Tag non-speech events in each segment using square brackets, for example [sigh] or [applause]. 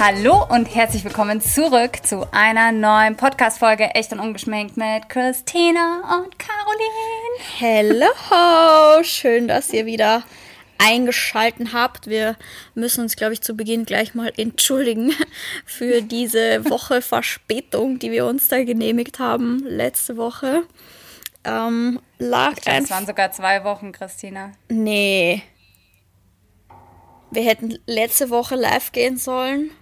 Hallo und herzlich willkommen zurück zu einer neuen Podcast-Folge Echt und Ungeschminkt mit Christina und Caroline. Hello, schön, dass ihr wieder eingeschalten habt. Wir müssen uns, glaube ich, zu Beginn gleich mal entschuldigen [laughs] für diese Woche Verspätung, die wir uns da genehmigt haben letzte Woche. Ähm, lag ich glaub, es waren sogar zwei Wochen, Christina. Nee. Wir hätten letzte Woche live gehen sollen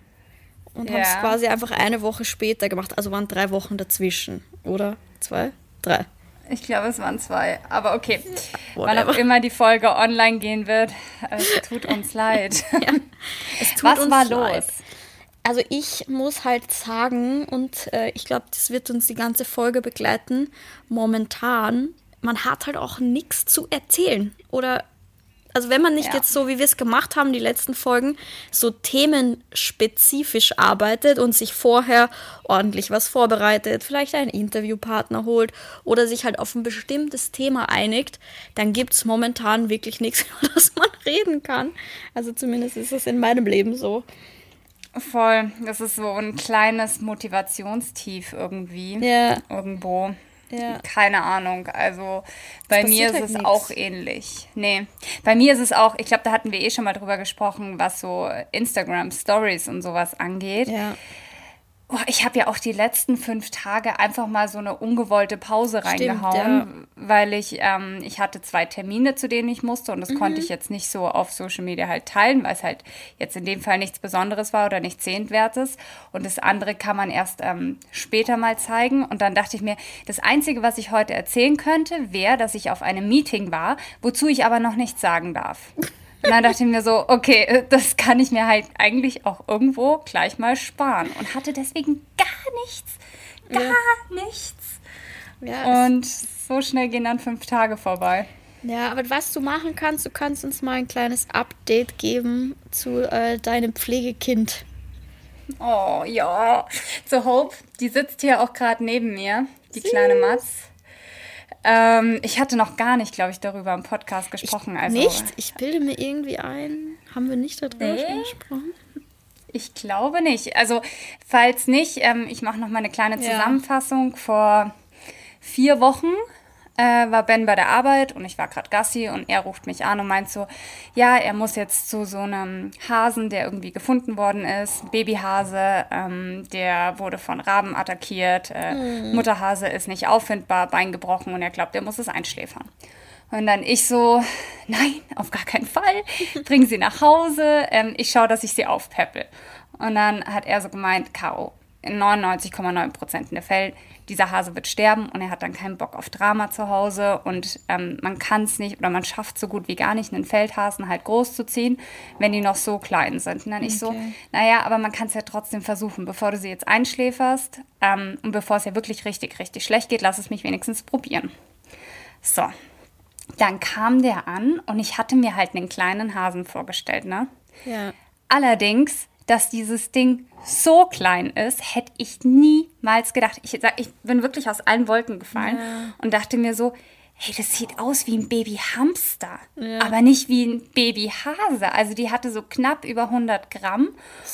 und ja. haben es quasi einfach eine Woche später gemacht. Also waren drei Wochen dazwischen, oder? Zwei? Drei. Ich glaube, es waren zwei. Aber okay. Whatever. Wann auch immer die Folge online gehen wird, es tut uns [laughs] leid. Ja, es tut Was uns war leid. los? Also ich muss halt sagen, und äh, ich glaube, das wird uns die ganze Folge begleiten, momentan, man hat halt auch nichts zu erzählen. Oder also wenn man nicht ja. jetzt so, wie wir es gemacht haben, die letzten Folgen, so themenspezifisch arbeitet und sich vorher ordentlich was vorbereitet, vielleicht einen Interviewpartner holt oder sich halt auf ein bestimmtes Thema einigt, dann gibt es momentan wirklich nichts, [laughs] über das man reden kann. Also zumindest ist es in meinem Leben so. Voll. Das ist so ein kleines Motivationstief irgendwie. Ja. Irgendwo. Ja. Keine Ahnung. Also bei mir ist halt es nix. auch ähnlich. Nee. Bei mir ist es auch, ich glaube, da hatten wir eh schon mal drüber gesprochen, was so Instagram Stories und sowas angeht. Ja. Oh, ich habe ja auch die letzten fünf Tage einfach mal so eine ungewollte Pause reingehauen, Stimmt, ja. weil ich, ähm, ich hatte zwei Termine, zu denen ich musste und das mhm. konnte ich jetzt nicht so auf Social Media halt teilen, weil es halt jetzt in dem Fall nichts Besonderes war oder nichts Sehenswertes. Und das andere kann man erst ähm, später mal zeigen. Und dann dachte ich mir, das Einzige, was ich heute erzählen könnte, wäre, dass ich auf einem Meeting war, wozu ich aber noch nichts sagen darf. Und dann dachte ich mir so, okay, das kann ich mir halt eigentlich auch irgendwo gleich mal sparen. Und hatte deswegen gar nichts. Gar ja. nichts. Ja, und so schnell gehen dann fünf Tage vorbei. Ja, aber was du machen kannst, du kannst uns mal ein kleines Update geben zu äh, deinem Pflegekind. Oh ja, so Hope, die sitzt hier auch gerade neben mir, die Süß. kleine Matz. Ähm, ich hatte noch gar nicht, glaube ich, darüber im Podcast gesprochen. Ich, also, nicht? Ich bilde mir irgendwie ein. Haben wir nicht darüber nee. gesprochen? Ich glaube nicht. Also, falls nicht, ähm, ich mache noch mal eine kleine Zusammenfassung. Ja. Vor vier Wochen äh, war Ben bei der Arbeit und ich war gerade Gassi und er ruft mich an und meint so, ja, er muss jetzt zu so einem Hasen, der irgendwie gefunden worden ist, Babyhase, ähm, der wurde von Raben attackiert, äh, mhm. Mutterhase ist nicht auffindbar, Bein gebrochen und er glaubt, er muss es einschläfern. Und dann ich so, [laughs] nein, auf gar keinen Fall, [laughs] bring sie nach Hause, ähm, ich schaue, dass ich sie aufpeppel. Und dann hat er so gemeint, Caro, in 99,9 Prozent der Fälle, dieser Hase wird sterben und er hat dann keinen Bock auf Drama zu Hause und ähm, man kann es nicht oder man schafft so gut wie gar nicht, einen Feldhasen halt groß zu ziehen, wenn die noch so klein sind. Und dann okay. ich so, naja, aber man kann es ja trotzdem versuchen, bevor du sie jetzt einschläferst ähm, und bevor es ja wirklich richtig, richtig schlecht geht, lass es mich wenigstens probieren. So, dann kam der an und ich hatte mir halt einen kleinen Hasen vorgestellt, ne? Ja. Allerdings dass dieses Ding so klein ist, hätte ich niemals gedacht. Ich, ich bin wirklich aus allen Wolken gefallen ja. und dachte mir so, hey, das sieht aus wie ein Babyhamster, ja. aber nicht wie ein Babyhase. Also die hatte so knapp über 100 Gramm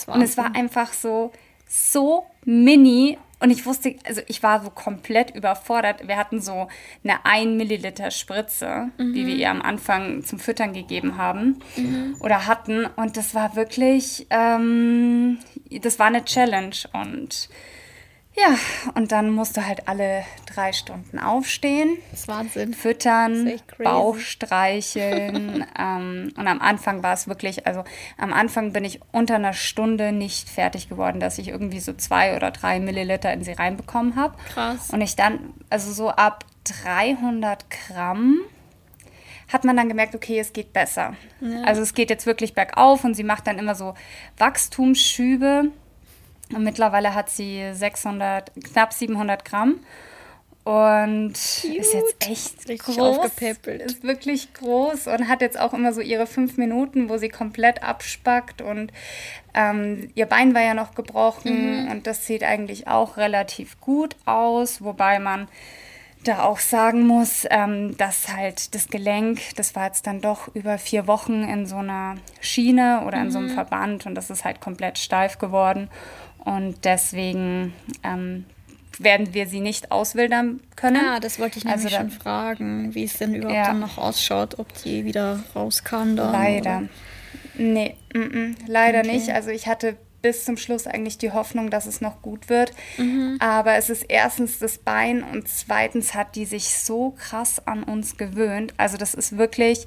und es war einfach so, so mini und ich wusste, also ich war so komplett überfordert. Wir hatten so eine 1 Milliliter Spritze, mhm. die wir ihr am Anfang zum Füttern gegeben haben mhm. oder hatten. Und das war wirklich, ähm, das war eine Challenge. Und ja, und dann musst du halt alle drei Stunden aufstehen. Das ist Wahnsinn. Füttern, Bauch streicheln. [laughs] ähm, und am Anfang war es wirklich, also am Anfang bin ich unter einer Stunde nicht fertig geworden, dass ich irgendwie so zwei oder drei Milliliter in sie reinbekommen habe. Krass. Und ich dann, also so ab 300 Gramm hat man dann gemerkt, okay, es geht besser. Ja. Also es geht jetzt wirklich bergauf und sie macht dann immer so Wachstumsschübe und mittlerweile hat sie 600, knapp 700 Gramm. Und Cute. ist jetzt echt Richtig groß. Aufgepäppelt. Ist wirklich groß und hat jetzt auch immer so ihre fünf Minuten, wo sie komplett abspackt. Und ähm, ihr Bein war ja noch gebrochen. Mhm. Und das sieht eigentlich auch relativ gut aus. Wobei man da auch sagen muss, ähm, dass halt das Gelenk, das war jetzt dann doch über vier Wochen in so einer Schiene oder in mhm. so einem mhm. Verband und das ist halt komplett steif geworden. Und deswegen ähm, werden wir sie nicht auswildern können. Ja, das wollte ich nämlich also schon fragen, wie es denn überhaupt ja. dann noch ausschaut, ob die wieder raus kann. Dann, leider. Oder? Nee, m -m, leider okay. nicht. Also ich hatte bis zum Schluss eigentlich die Hoffnung, dass es noch gut wird. Mhm. Aber es ist erstens das Bein und zweitens hat die sich so krass an uns gewöhnt. Also das ist wirklich,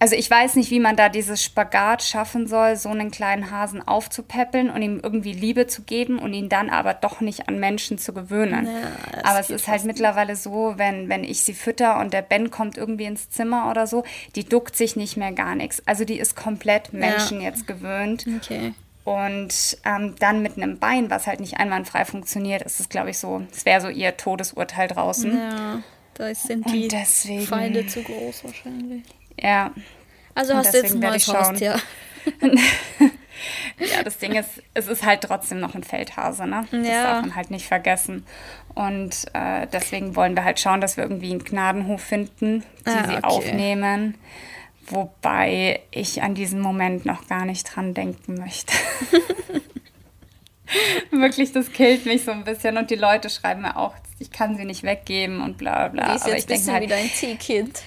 also ich weiß nicht, wie man da dieses Spagat schaffen soll, so einen kleinen Hasen aufzupäppeln und ihm irgendwie Liebe zu geben und ihn dann aber doch nicht an Menschen zu gewöhnen. Ja, aber es ist halt mittlerweile so, wenn, wenn ich sie fütter und der Ben kommt irgendwie ins Zimmer oder so, die duckt sich nicht mehr gar nichts. Also die ist komplett Menschen ja. jetzt gewöhnt. Okay. Und ähm, dann mit einem Bein, was halt nicht einwandfrei funktioniert, ist es, glaube ich, so, es wäre so ihr Todesurteil draußen. Ja, da sind die Feinde zu groß wahrscheinlich. Ja. Also hast du jetzt ein neues Haustier. [laughs] ja, das Ding ist, es ist halt trotzdem noch ein Feldhase, ne? Das ja. darf man halt nicht vergessen. Und äh, deswegen wollen wir halt schauen, dass wir irgendwie einen Gnadenhof finden, die ah, sie okay. aufnehmen. Wobei ich an diesen Moment noch gar nicht dran denken möchte. [laughs] Wirklich, das killt mich so ein bisschen. Und die Leute schreiben mir auch, ich kann sie nicht weggeben und bla bla. Die ist Aber jetzt ich denke halt, wieder ein Ziehkind.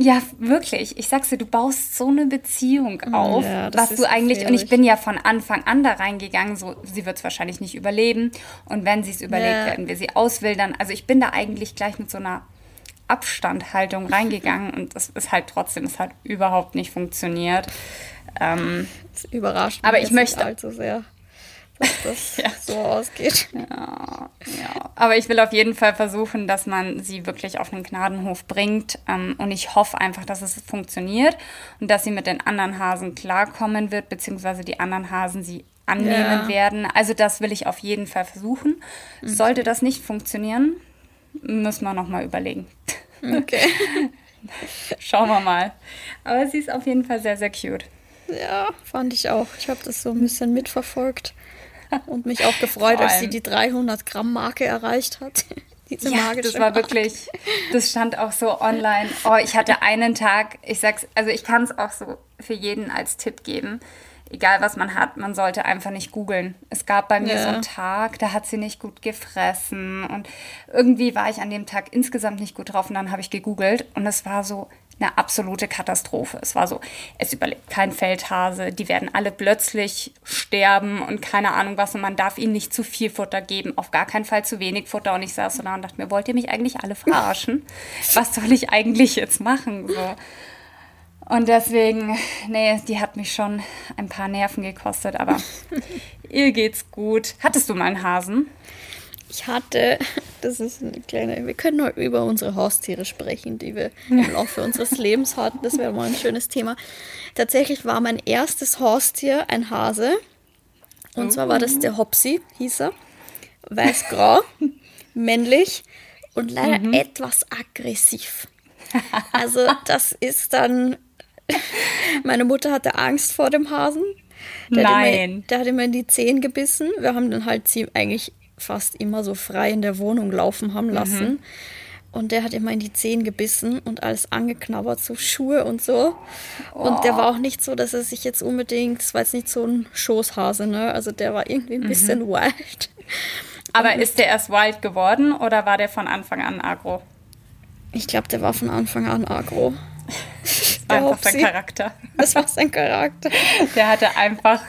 Ja, wirklich. Ich sag's dir, du baust so eine Beziehung auf, ja, was du eigentlich, und ich bin ja von Anfang an da reingegangen, so, sie wird es wahrscheinlich nicht überleben. Und wenn sie es überlebt, ja. werden wir sie auswildern. Also ich bin da eigentlich gleich mit so einer Abstandhaltung [laughs] reingegangen und das ist halt trotzdem, es hat überhaupt nicht funktioniert. Ähm, das überrascht mich aber ich möchte allzu sehr dass das [laughs] ja. so ausgeht. Ja, ja, aber ich will auf jeden Fall versuchen, dass man sie wirklich auf den Gnadenhof bringt. Ähm, und ich hoffe einfach, dass es funktioniert und dass sie mit den anderen Hasen klarkommen wird, beziehungsweise die anderen Hasen sie annehmen ja. werden. Also das will ich auf jeden Fall versuchen. Okay. Sollte das nicht funktionieren, müssen wir nochmal überlegen. Okay. [laughs] Schauen wir mal. Aber sie ist auf jeden Fall sehr, sehr cute. Ja, fand ich auch. Ich habe das so ein bisschen mitverfolgt [laughs] und mich auch gefreut, als sie die 300 Gramm Marke erreicht hat. [laughs] Diese ja, das war Marke. wirklich, das stand auch so online. Oh, ich hatte einen Tag, ich sag's, also ich kann es auch so für jeden als Tipp geben. Egal was man hat, man sollte einfach nicht googeln. Es gab bei mir ja. so einen Tag, da hat sie nicht gut gefressen und irgendwie war ich an dem Tag insgesamt nicht gut drauf und dann habe ich gegoogelt und es war so, eine absolute Katastrophe. Es war so, es überlebt kein Feldhase, die werden alle plötzlich sterben und keine Ahnung was und man darf ihnen nicht zu viel Futter geben, auf gar keinen Fall zu wenig Futter. Und ich saß so da und dachte mir, wollt ihr mich eigentlich alle verarschen? [laughs] Was soll ich eigentlich jetzt machen? So. Und deswegen, nee, die hat mich schon ein paar Nerven gekostet, aber [laughs] ihr geht's gut. Hattest du mal einen Hasen? Ich hatte, [laughs] das ist eine kleine, wir können nur über unsere Haustiere sprechen, die wir im Laufe unseres [laughs] Lebens hatten. Das wäre mal ein schönes Thema. Tatsächlich war mein erstes Haustier ein Hase. Und zwar war das der Hopsi, hieß er. Weiß-grau, [laughs] männlich und leider mhm. etwas aggressiv. Also das ist dann, meine Mutter hatte Angst vor dem Hasen. Der Nein. Hat immer, der hat immer in die Zehen gebissen. Wir haben dann halt sie eigentlich fast immer so frei in der Wohnung laufen haben lassen. Mhm. Und der hat immer in die Zehen gebissen und alles angeknabbert, so Schuhe und so. Oh. Und der war auch nicht so, dass er sich jetzt unbedingt, das war jetzt nicht so ein Schoßhase, ne? Also der war irgendwie ein mhm. bisschen wild. [laughs] Aber und ist der erst wild geworden oder war der von Anfang an agro? Ich glaube, der war von Anfang an agro. War einfach sein Charakter. Das war sein Charakter. Der hatte einfach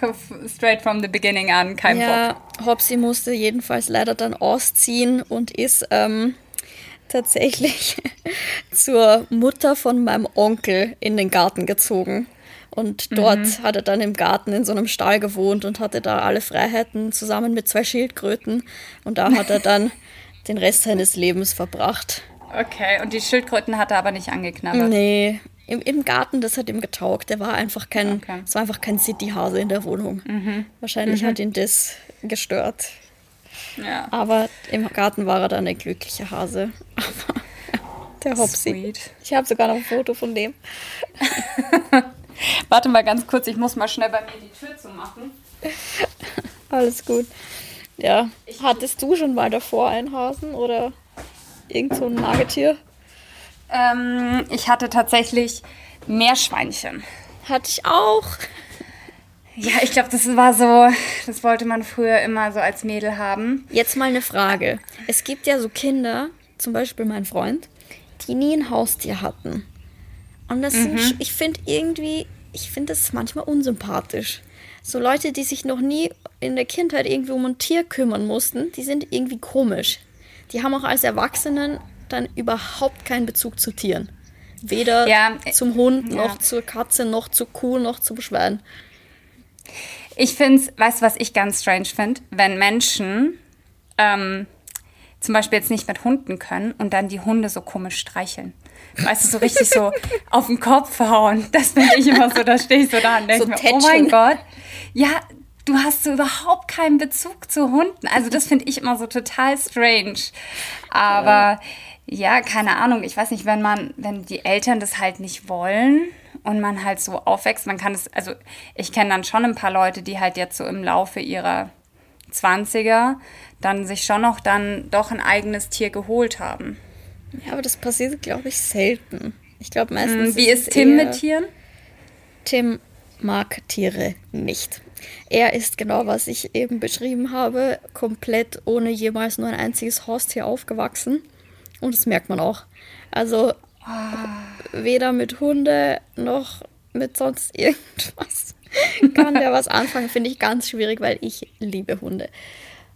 straight from the beginning an keinen ja, Bock. Hopsi musste jedenfalls leider dann ausziehen und ist ähm, tatsächlich [laughs] zur Mutter von meinem Onkel in den Garten gezogen. Und dort mhm. hat er dann im Garten in so einem Stall gewohnt und hatte da alle Freiheiten zusammen mit zwei Schildkröten. Und da hat er dann den Rest seines Lebens verbracht. Okay, und die Schildkröten hat er aber nicht angeknabbert? Nee, im, im Garten, das hat ihm getaugt. Der war einfach kein, okay. es war einfach kein Cityhase in der Wohnung. Mhm. Wahrscheinlich mhm. hat ihn das gestört. Ja. Aber im Garten war er dann ein glücklicher Hase. Aber [laughs] der Hopsi. Sweet. Ich habe sogar noch ein Foto von dem. [laughs] Warte mal ganz kurz, ich muss mal schnell bei mir die Tür zumachen. Alles gut. Ja. Hattest du schon mal davor einen Hasen oder? Irgend so ein Nagetier? Ähm, ich hatte tatsächlich Meerschweinchen. Hatte ich auch. Ja, ich glaube, das war so, das wollte man früher immer so als Mädel haben. Jetzt mal eine Frage. Es gibt ja so Kinder, zum Beispiel mein Freund, die nie ein Haustier hatten. Und das mhm. sind, ich finde irgendwie, ich finde das manchmal unsympathisch. So Leute, die sich noch nie in der Kindheit irgendwie um ein Tier kümmern mussten, die sind irgendwie komisch. Die haben auch als Erwachsenen dann überhaupt keinen Bezug zu Tieren. Weder ja, zum Hund, noch ja. zur Katze, noch zur Kuh, noch zum Schwein. Ich finde es, weißt du, was ich ganz strange finde? Wenn Menschen ähm, zum Beispiel jetzt nicht mit Hunden können und dann die Hunde so komisch streicheln. Weißt du, so richtig so [laughs] auf den Kopf hauen. Das finde ich immer so, da stehe ich so da und denke so mir, oh mein Gott. Ja, du hast so überhaupt keinen Bezug zu Hunden. Also das finde ich immer so total strange. Aber ja. ja, keine Ahnung. Ich weiß nicht, wenn man, wenn die Eltern das halt nicht wollen und man halt so aufwächst, man kann es, also ich kenne dann schon ein paar Leute, die halt jetzt so im Laufe ihrer 20er dann sich schon noch dann doch ein eigenes Tier geholt haben. Ja, aber das passiert, glaube ich, selten. Ich glaube meistens. Hm, wie ist, ist Tim mit Tieren? Tim mag Tiere nicht. Er ist genau, was ich eben beschrieben habe, komplett ohne jemals nur ein einziges Haustier aufgewachsen. Und das merkt man auch. Also oh. weder mit Hunde noch mit sonst [laughs] irgendwas kann der was anfangen. Finde ich ganz schwierig, weil ich liebe Hunde.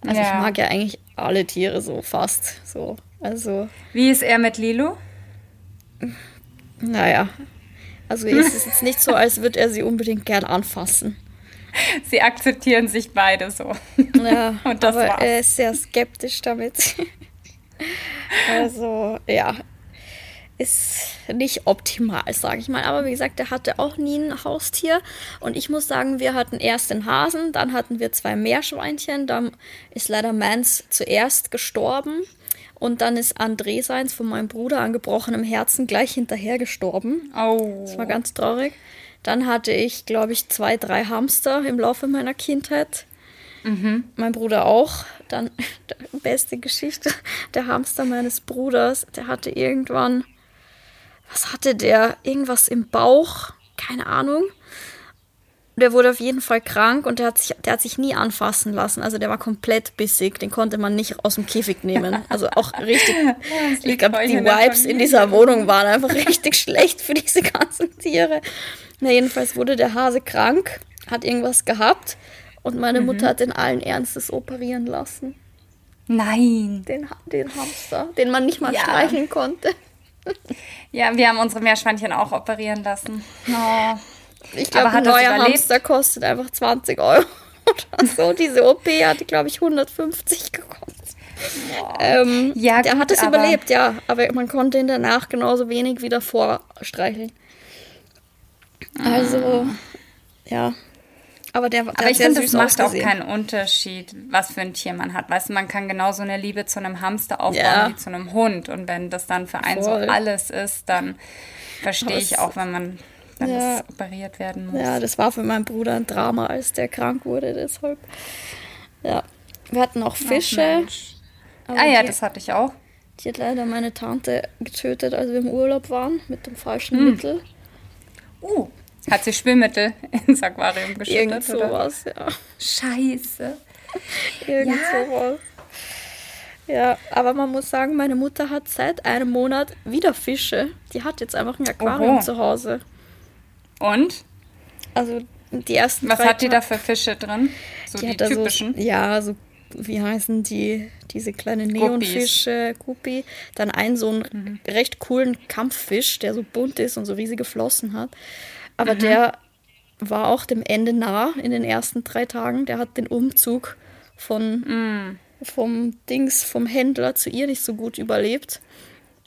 Also ja. ich mag ja eigentlich alle Tiere so fast. So. Also. Wie ist er mit Lilo? Naja. Also ist es jetzt nicht so, als würde er sie unbedingt gern anfassen. [laughs] Sie akzeptieren sich beide so. Ja, [laughs] Und das aber war's. er ist sehr skeptisch damit. [laughs] also, ja, ist nicht optimal, sage ich mal. Aber wie gesagt, er hatte auch nie ein Haustier. Und ich muss sagen, wir hatten erst den Hasen, dann hatten wir zwei Meerschweinchen. Dann ist leider Mans zuerst gestorben. Und dann ist André seins von meinem Bruder an gebrochenem Herzen gleich hinterher gestorben. Oh. Das war ganz traurig. Dann hatte ich, glaube ich, zwei, drei Hamster im Laufe meiner Kindheit. Mhm. Mein Bruder auch. Dann, [laughs] beste Geschichte, der Hamster meines Bruders, der hatte irgendwann was hatte der? Irgendwas im Bauch? Keine Ahnung. Der wurde auf jeden Fall krank und der hat, sich, der hat sich nie anfassen lassen. Also der war komplett bissig. Den konnte man nicht aus dem Käfig nehmen. Also auch richtig. [laughs] ich glaube, die Vibes in dieser Wohnung waren einfach [laughs] richtig schlecht für diese ganzen Tiere. Na, jedenfalls wurde der Hase krank, hat irgendwas gehabt und meine mhm. Mutter hat den allen Ernstes operieren lassen. Nein. Den, den Hamster, den man nicht mal ja. streicheln konnte. Ja, wir haben unsere Meerschweinchen auch operieren lassen. Oh. Ich glaube, ein neuer Hamster kostet einfach 20 Euro [laughs] oder so. Diese OP hatte, glaube ich, 150 gekostet. Ähm, ja, der gut, hat es überlebt, ja. Aber man konnte ihn danach genauso wenig wie davor streicheln. Also, ja. Aber, der, der Aber ich finde, das macht auch keinen Unterschied, was für ein Tier man hat. Weißt du, man kann genauso eine Liebe zu einem Hamster aufbauen ja. wie zu einem Hund. Und wenn das dann für einen Voll. so alles ist, dann verstehe ich auch, wenn man dann ja. das operiert werden muss. Ja, das war für meinen Bruder ein Drama, als der krank wurde, deshalb. Ja. Wir hatten auch Fische. ah ja, die, das hatte ich auch. Die hat leider meine Tante getötet, als wir im Urlaub waren, mit dem falschen hm. Mittel. Uh, hat sie Schwimmmittel ins Aquarium geschüttet? Irgend sowas, oder? ja. Scheiße. Irgend ja. sowas. Ja, aber man muss sagen, meine Mutter hat seit einem Monat wieder Fische. Die hat jetzt einfach ein Aquarium Oho. zu Hause. Und? Also die ersten Was hat die da für Fische drin? So die, die typischen? So, ja, so wie heißen die, diese kleinen Neonfische, Guppy. Dann einen so einen mhm. recht coolen Kampffisch, der so bunt ist und so riesige Flossen hat. Aber mhm. der war auch dem Ende nah in den ersten drei Tagen. Der hat den Umzug von, mhm. vom Dings, vom Händler zu ihr nicht so gut überlebt.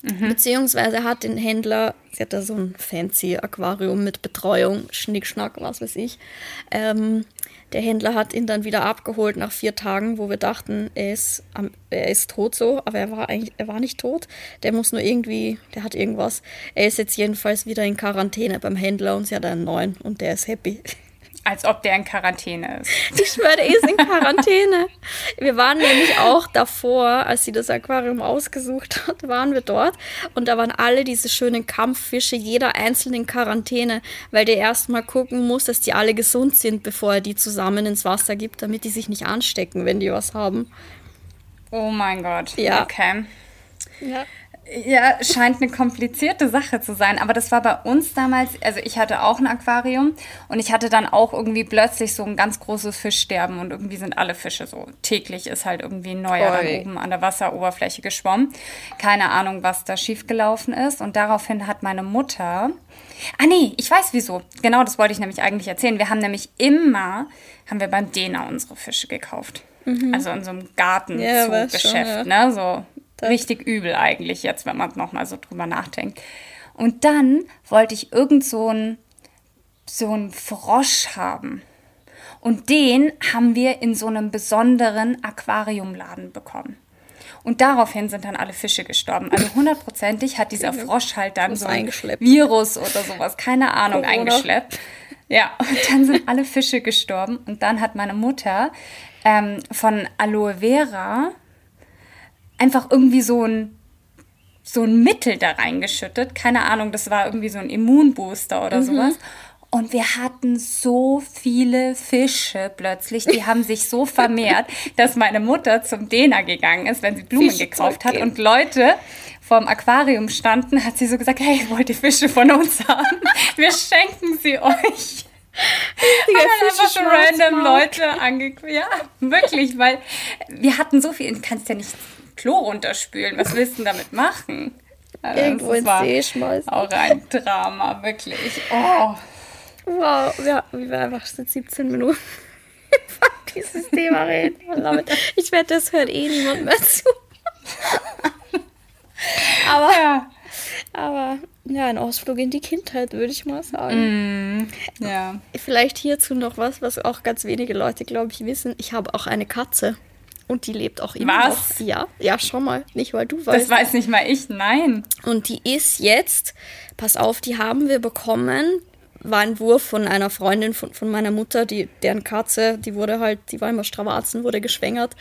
Mhm. Beziehungsweise hat den Händler, sie hat da so ein fancy Aquarium mit Betreuung, Schnickschnack, was weiß ich. Ähm, der Händler hat ihn dann wieder abgeholt nach vier Tagen, wo wir dachten, er ist, er ist tot so, aber er war eigentlich, er war nicht tot. Der muss nur irgendwie, der hat irgendwas. Er ist jetzt jedenfalls wieder in Quarantäne beim Händler und sie hat einen neuen und der ist happy. [laughs] Als ob der in Quarantäne ist. [laughs] Ich schwöre, der ist in Quarantäne. Wir waren nämlich auch davor, als sie das Aquarium ausgesucht hat, waren wir dort und da waren alle diese schönen Kampffische, jeder einzeln in Quarantäne, weil der erstmal gucken muss, dass die alle gesund sind, bevor er die zusammen ins Wasser gibt, damit die sich nicht anstecken, wenn die was haben. Oh mein Gott. Ja. Okay. Ja. Ja, scheint eine komplizierte Sache zu sein. Aber das war bei uns damals, also ich hatte auch ein Aquarium und ich hatte dann auch irgendwie plötzlich so ein ganz großes Fischsterben und irgendwie sind alle Fische so. Täglich ist halt irgendwie ein neuer dann oben an der Wasseroberfläche geschwommen. Keine Ahnung, was da schiefgelaufen ist. Und daraufhin hat meine Mutter. Ah nee, ich weiß wieso. Genau, das wollte ich nämlich eigentlich erzählen. Wir haben nämlich immer, haben wir beim Dena unsere Fische gekauft. Also in so einem Mhm. Gartenzoo-Geschäft, ja. ne? So Das- richtig übel eigentlich jetzt, wenn man nochmal so drüber nachdenkt. Und dann wollte ich irgend so einen so einen Frosch haben. Und den haben wir in so einem besonderen Aquariumladen bekommen. Und daraufhin sind dann alle Fische gestorben. Also hundertprozentig hat dieser Frosch halt dann so ein. Virus oder sowas, keine Ahnung, Corona. eingeschleppt. Ja, und dann sind alle Fische gestorben. Und dann hat meine Mutter ähm, von Aloe Vera einfach irgendwie so ein, so ein Mittel da reingeschüttet. Keine Ahnung, das war irgendwie so ein Immunbooster oder sowas. Und wir hatten so viele Fische plötzlich, die haben sich so vermehrt, [laughs] dass meine Mutter zum Dena gegangen ist, wenn sie Blumen Fische gekauft hat. Und Leute vorm Aquarium standen, hat sie so gesagt, hey, wollt ihr Fische von uns haben? Wir schenken sie euch. [laughs] Dann einfach so random Leute angeguckt. Ja, wirklich, weil wir hatten so viel. Du kannst ja nicht Klo runterspülen. Was willst du denn damit machen? Also, Irgendwo ins See schmeißen. Auch ein Drama, wirklich. Oh. Wow, ja, wir einfach seit 17 Minuten [laughs] über dieses Thema reden. It. Ich wette, das hört eh niemand mehr zu. [laughs] aber, Ja. aber ja, ein Ausflug in die Kindheit, würde ich mal sagen. ja. Vielleicht hierzu noch was, was auch ganz wenige Leute, glaube ich, wissen. Ich habe auch eine Katze. Und die lebt auch immer Was? noch. Ja, ja, schon mal. Nicht, weil du Das weißt. weiß nicht mal ich, nein. Und die ist jetzt, pass auf, die haben wir bekommen. War ein Wurf von einer Freundin von, von meiner Mutter, die, deren Katze, die wurde halt, die war immer Stravazen, wurde geschwängert.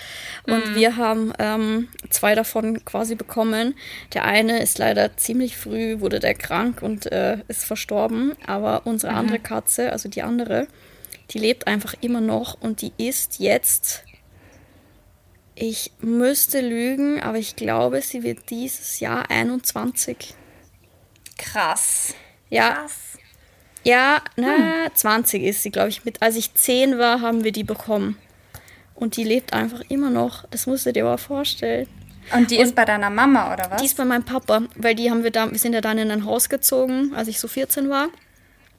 Und wir haben ähm, zwei davon quasi bekommen. Der eine ist leider ziemlich früh, wurde der krank und äh, ist verstorben. Aber unsere andere Katze, also die andere, die lebt einfach immer noch und die ist jetzt. Ich müsste lügen, aber ich glaube, sie wird dieses Jahr 21. Krass. Ja, Krass. ja, na, 20 ist sie, glaube ich. Mit, als ich 10 war, haben wir die bekommen. Und die lebt einfach immer noch. Das musst du dir mal vorstellen. Und die ist bei deiner Mama, oder was? Die ist bei meinem Papa, weil die haben wir da, wir sind ja dann in ein Haus gezogen, als ich so 14 war.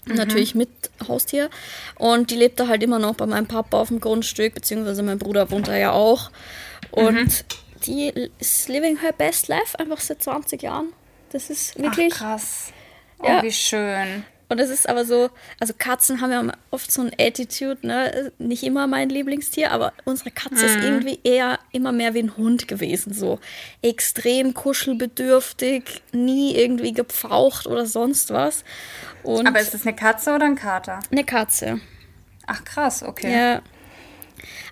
Natürlich mit Haustier. Und die lebt da halt immer noch bei meinem Papa auf dem Grundstück, beziehungsweise mein Bruder wohnt da ja auch. Und die ist living her best life einfach seit 20 Jahren. Das ist Ach, wirklich. krass. Oh, Ja. wie schön. Und es ist aber so, also Katzen haben ja oft so ein Attitude, ne? Nicht immer mein Lieblingstier, aber unsere Katze ist irgendwie eher immer mehr wie ein Hund gewesen. So extrem kuschelbedürftig, nie irgendwie gepfaucht oder sonst was. Und Aber ist das eine Katze oder ein Kater? eine Katze. Ach, krass, okay. Ja.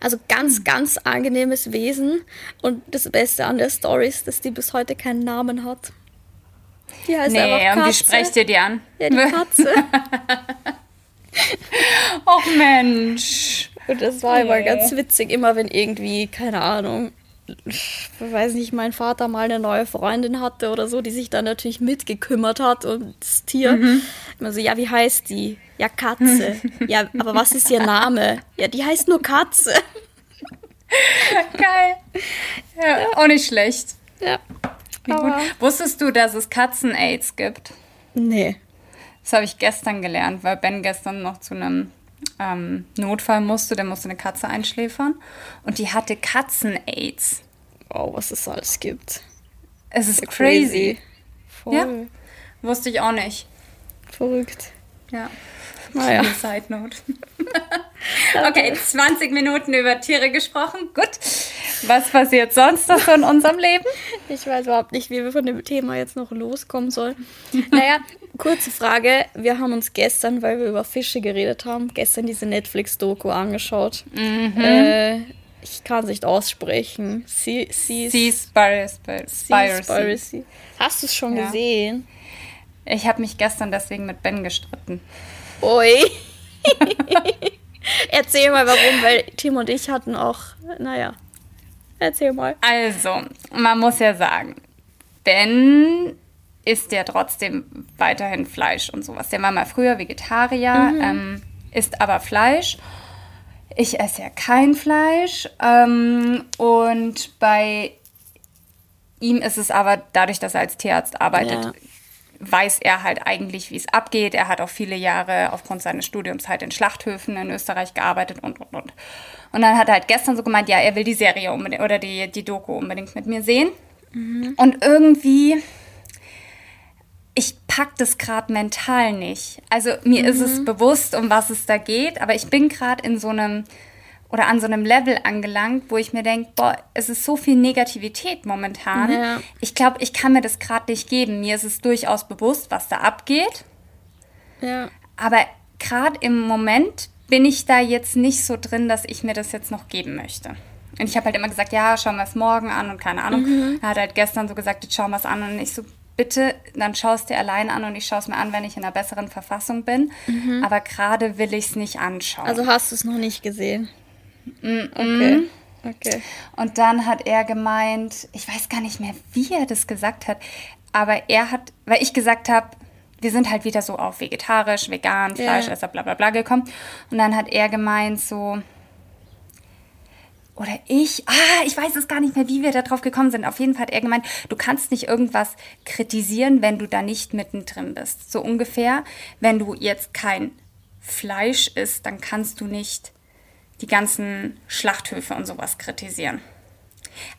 Also ganz, ganz angenehmes Wesen. Und das Beste an der Story ist, dass die bis heute keinen Namen hat. Die heißt Nee, einfach und wie Katze. sprecht ihr die an? Ja, die Katze. [laughs] Och Mensch. Und das war immer Nee. ganz witzig, immer wenn irgendwie, keine Ahnung, weiß nicht, mein Vater mal eine neue Freundin hatte oder so, die sich dann natürlich mitgekümmert hat und das Tier. Immer so, ja, wie heißt die? Ja, Katze. [laughs] ja, aber was ist ihr Name? Ja, die heißt nur Katze. [laughs] Geil. Ja, auch nicht schlecht. Ja. Wie gut. Wusstest du, dass es Katzen-Aids gibt? nee. Das habe ich gestern gelernt, weil Ben gestern noch zu einem ähm, Notfall musste. Der musste eine Katze einschläfern. Und die hatte Katzen-Aids. Wow, was es alles gibt. Es ist crazy. Voll Ja. Wusste ich auch nicht. verrückt. Ja. Naja. Eine Side Note. [laughs] okay, 20 Minuten über Tiere gesprochen. Gut. Was passiert sonst noch so in unserem Leben? Ich weiß überhaupt nicht, wie wir von dem Thema jetzt noch loskommen sollen. [laughs] Naja, kurze Frage. Wir haben uns gestern, weil wir über Fische geredet haben, gestern diese Netflix-Doku angeschaut. Äh, ich kann es nicht aussprechen. Seaspiracy. Hast du es schon ja. gesehen? Ich habe mich gestern deswegen mit Ben gestritten. Ui. [laughs] Erzähl mal warum, weil Tim und ich hatten auch, naja, erzähl mal. Also, man muss ja sagen, Ben isst ja trotzdem weiterhin Fleisch und sowas. Der war mal früher Vegetarier, mhm. ähm, isst aber Fleisch. Ich esse ja kein Fleisch. Ähm, und bei ihm ist es aber dadurch, dass er als Tierarzt arbeitet, ja. Weiß er halt eigentlich, wie es abgeht. Er hat auch viele Jahre aufgrund seines Studiums halt in Schlachthöfen in Österreich gearbeitet und und und. Und dann hat er halt gestern so gemeint, ja, er will die Serie unbedingt oder die, die Doku unbedingt mit mir sehen. Mhm. Und irgendwie ich pack das gerade mental nicht. Also mir mhm. ist es mhm. bewusst, um was es da geht, aber ich bin gerade in so einem oder an so einem Level angelangt, wo ich mir denke, boah, es ist so viel Negativität momentan. Ja. Ich glaube, ich kann mir das gerade nicht geben. Mir ist es durchaus bewusst, was da abgeht. Ja. Aber gerade im Moment bin ich da jetzt nicht so drin, dass ich mir das jetzt noch geben möchte. Und ich habe halt immer gesagt, ja, schauen wir es morgen an und keine Ahnung. Mhm. Er hat halt gestern so gesagt, jetzt schauen wir es an und ich so, bitte, dann schaust dir allein an und ich schaue es mir an, wenn ich in einer besseren Verfassung bin. Mhm. Aber gerade will ich es nicht anschauen. Also hast du es noch nicht gesehen? Mm Okay. okay. Und dann hat er gemeint, ich weiß gar nicht mehr, wie er das gesagt hat, aber er hat, weil ich gesagt habe, wir sind halt wieder so auf vegetarisch, vegan, Fleischesser, bla bla bla gekommen. Und dann hat er gemeint so, oder ich, ah, ich weiß es gar nicht mehr, wie wir da drauf gekommen sind. Auf jeden Fall hat er gemeint, du kannst nicht irgendwas kritisieren, wenn du da nicht mittendrin bist. So ungefähr, wenn du jetzt kein Fleisch isst, dann kannst du nicht die ganzen Schlachthöfe und sowas kritisieren.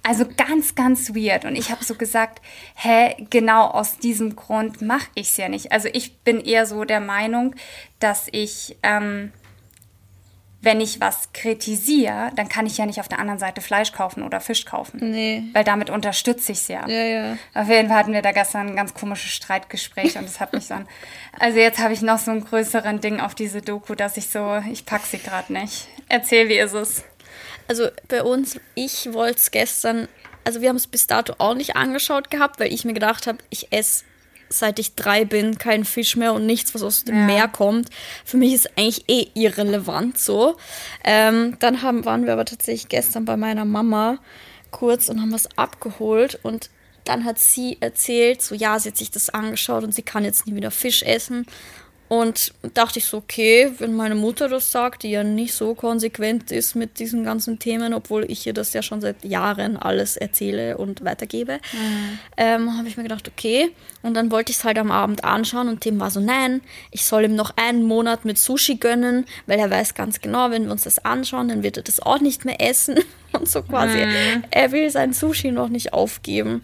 Also ganz, ganz weird. Und ich habe so gesagt, hä, genau aus diesem Grund mache ich es ja nicht. Also ich bin eher so der Meinung, dass ich ähm, wenn ich was kritisiere, dann kann ich ja nicht auf der anderen Seite Fleisch kaufen oder Fisch kaufen. Nee. Weil damit unterstütze ich es ja. Ja, ja. Auf jeden Fall hatten wir da gestern ein ganz komisches Streitgespräch und das hat mich dann. Also jetzt habe ich noch so einen größeren Ding auf diese Doku, dass ich so, ich packe sie gerade nicht. Erzähl, wie ist es? Also bei uns, ich wollte es gestern, also wir haben es bis dato auch nicht angeschaut gehabt, weil ich mir gedacht habe, ich esse seit ich drei bin, kein Fisch mehr und nichts, was aus dem ja. Meer kommt. Für mich ist eigentlich eh irrelevant so. Ähm, dann haben, waren wir aber tatsächlich gestern bei meiner Mama kurz und haben was abgeholt und dann hat sie erzählt, so ja, sie hat sich das angeschaut und sie kann jetzt nie wieder Fisch essen. Und dachte ich so, okay, wenn meine Mutter das sagt, die ja nicht so konsequent ist mit diesen ganzen Themen, obwohl ich ihr das ja schon seit Jahren alles erzähle und weitergebe, mhm. ähm, habe ich mir gedacht, okay. Und dann wollte ich es halt am Abend anschauen und Tim war so, nein, ich soll ihm noch einen Monat mit Sushi gönnen, weil er weiß ganz genau, wenn wir uns das anschauen, dann wird er das auch nicht mehr essen. [laughs] Und so quasi, mhm. er will sein Sushi noch nicht aufgeben.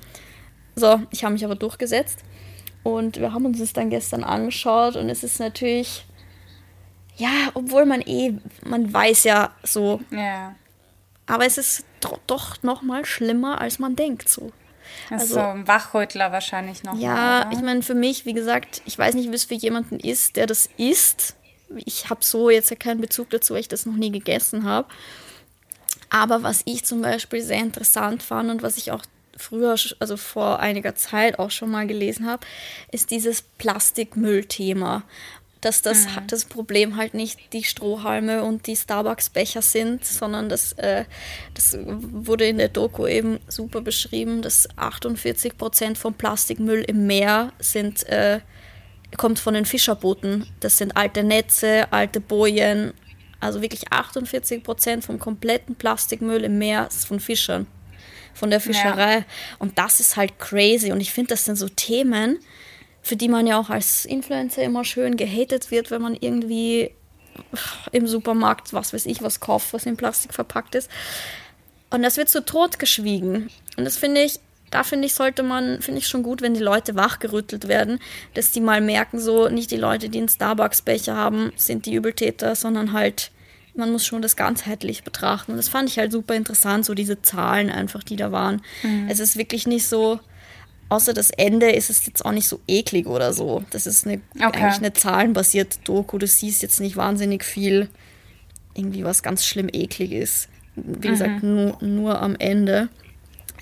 So, ich habe mich aber durchgesetzt. Und wir haben uns das dann gestern angeschaut und es ist natürlich, ja, obwohl man eh, man weiß ja so. Ja. Aber es ist doch noch mal schlimmer, als man denkt so. Also, so ein Wachrüttler wahrscheinlich noch. Ja, mal, ich meine, für mich, wie gesagt, ich weiß nicht, wie es für jemanden ist, der das isst. Ich habe so jetzt ja keinen Bezug dazu, weil ich das noch nie gegessen habe. Aber was ich zum Beispiel sehr interessant fand und was ich auch früher, also vor einiger Zeit auch schon mal gelesen habe, ist dieses Plastikmüllthema. Dass das, mhm. das Problem halt nicht die Strohhalme und die Starbucks-Becher sind, sondern das, äh, das wurde in der Doku eben super beschrieben, dass 48 Prozent vom Plastikmüll im Meer sind, äh, kommt von den Fischerbooten. Das sind alte Netze, alte Bojen, also wirklich 48 Prozent vom kompletten Plastikmüll im Meer ist von Fischern von der Fischerei. Ja. Und das ist halt crazy. Und ich finde, das sind so Themen, für die man ja auch als Influencer immer schön gehatet wird, wenn man irgendwie im Supermarkt, was weiß ich, was kauft, was in Plastik verpackt ist. Und das wird so totgeschwiegen. Und das finde ich, da finde ich, sollte man, finde ich schon gut, wenn die Leute wachgerüttelt werden, dass die mal merken, so nicht die Leute, die einen Starbucks-Becher haben, sind die Übeltäter, sondern halt man muss schon das ganzheitlich betrachten. Und das fand ich halt super interessant, so diese Zahlen einfach, die da waren. Mhm. Es ist wirklich nicht so, außer das Ende ist es jetzt auch nicht so eklig oder so. Das ist eine, okay. eigentlich eine zahlenbasierte Doku. Du siehst jetzt nicht wahnsinnig viel, irgendwie was ganz schlimm eklig ist. wie mhm. gesagt, nur, nur am Ende.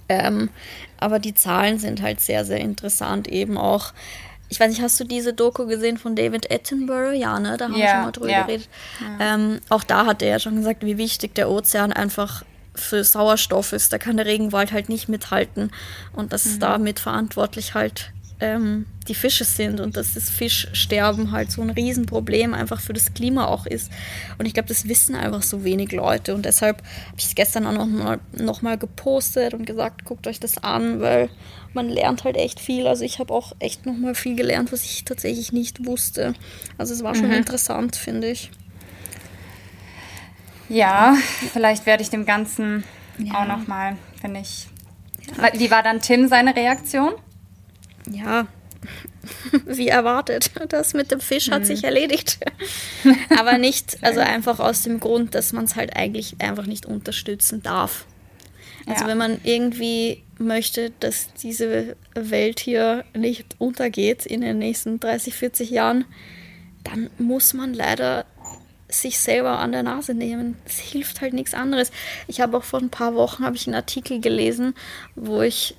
Ähm, aber die Zahlen sind halt sehr, sehr interessant. Eben auch, ich weiß nicht, hast du diese Doku gesehen von David Attenborough? Ja, ne? Da haben ja, wir schon mal drüber ja. geredet. Ja. Ähm, auch da hat er ja schon gesagt, wie wichtig der Ozean einfach für Sauerstoff ist. Da kann der Regenwald halt nicht mithalten. Und das mhm. ist damit verantwortlich halt ähm, die Fische sind und dass das Fischsterben halt so ein Riesenproblem einfach für das Klima auch ist. Und ich glaube, das wissen einfach so wenig Leute. Und deshalb habe ich es gestern auch nochmal noch mal gepostet und gesagt, guckt euch das an, weil man lernt halt echt viel. Also ich habe auch echt nochmal viel gelernt, was ich tatsächlich nicht wusste. Also es war schon mhm. interessant, finde ich. Ja, vielleicht werde ich dem Ganzen ja. auch nochmal, wenn ich. Wie war dann Tim seine Reaktion? Ja, [laughs] wie erwartet. Das mit dem Fisch hat mhm. sich erledigt. [laughs] Aber nicht, also einfach aus dem Grund, dass man es halt eigentlich einfach nicht unterstützen darf. Also ja. wenn man irgendwie möchte, dass diese Welt hier nicht untergeht in den nächsten 30, 40 Jahren, dann muss man leider sich selber an der Nase nehmen. Es hilft halt nichts anderes. Ich habe auch vor ein paar Wochen ich einen Artikel gelesen, wo ich